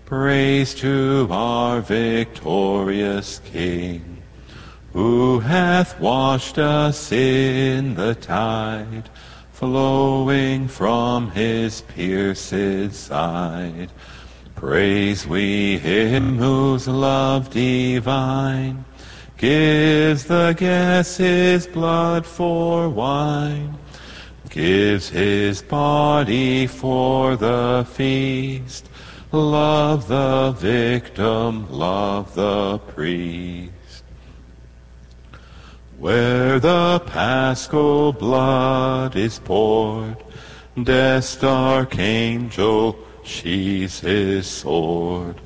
praise to our victorious King, who hath washed us in the tide flowing from his pierced side. Praise we him whose love divine gives the guest his blood for wine gives his body for the feast. Love the victim, love the priest. Where the paschal blood is poured, death's dark angel sheathes his sword.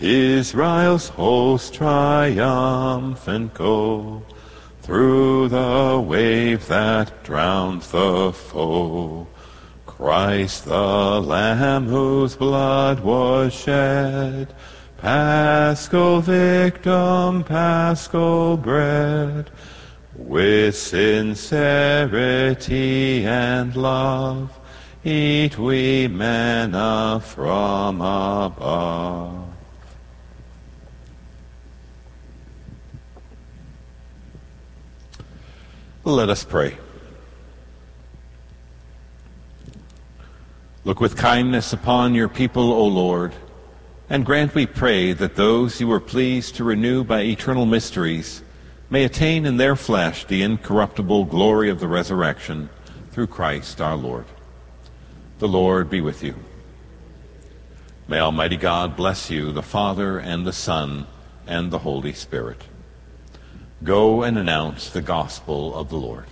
Israel's host triumphant go through the wave that drowns the foe. Christ the Lamb whose blood was shed, Paschal victim, Paschal bread, with sincerity and love, eat we manna from above. Let us pray. Look with kindness upon your people, O Lord, and grant, we pray, that those you are pleased to renew by eternal mysteries may attain in their flesh the incorruptible glory of the resurrection through Christ our Lord. The Lord be with you. May Almighty God bless you, the Father and the Son and the Holy Spirit. Go and announce the gospel of the Lord.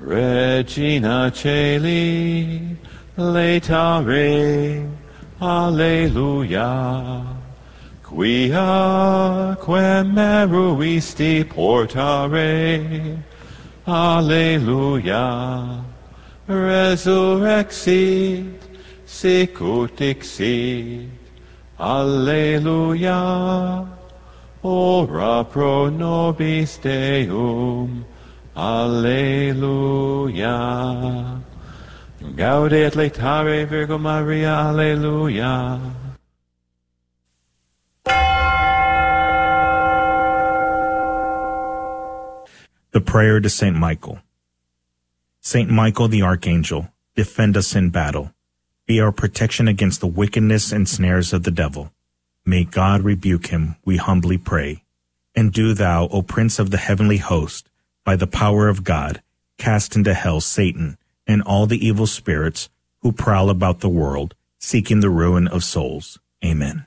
Regina Caeli, laetare, Alleluia. Quia quem meruisti portare, Alleluia. Resurrexit, sicut dixit, Alleluia. Ora pro nobis Deum. Alleluia. Gaude et laetare Virgo Maria. Alleluia. The Prayer to St. Michael. St. Michael the Archangel, defend us in battle. Be our protection against the wickedness and snares of the devil. May God rebuke him, we humbly pray. And do thou, O Prince of the heavenly host, by the power of God, cast into hell Satan and all the evil spirits who prowl about the world, seeking the ruin of souls. Amen.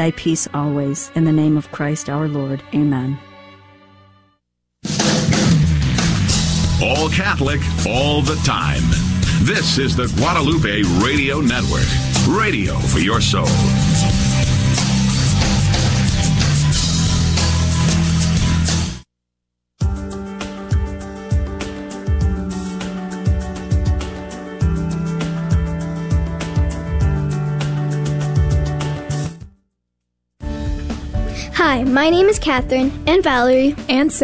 thy peace always. In the name of Christ our Lord. Amen. All Catholic, all the time. This is the Guadalupe Radio Network. Radio for your soul. Hi, my name is Catherine and Valerie and Sarah.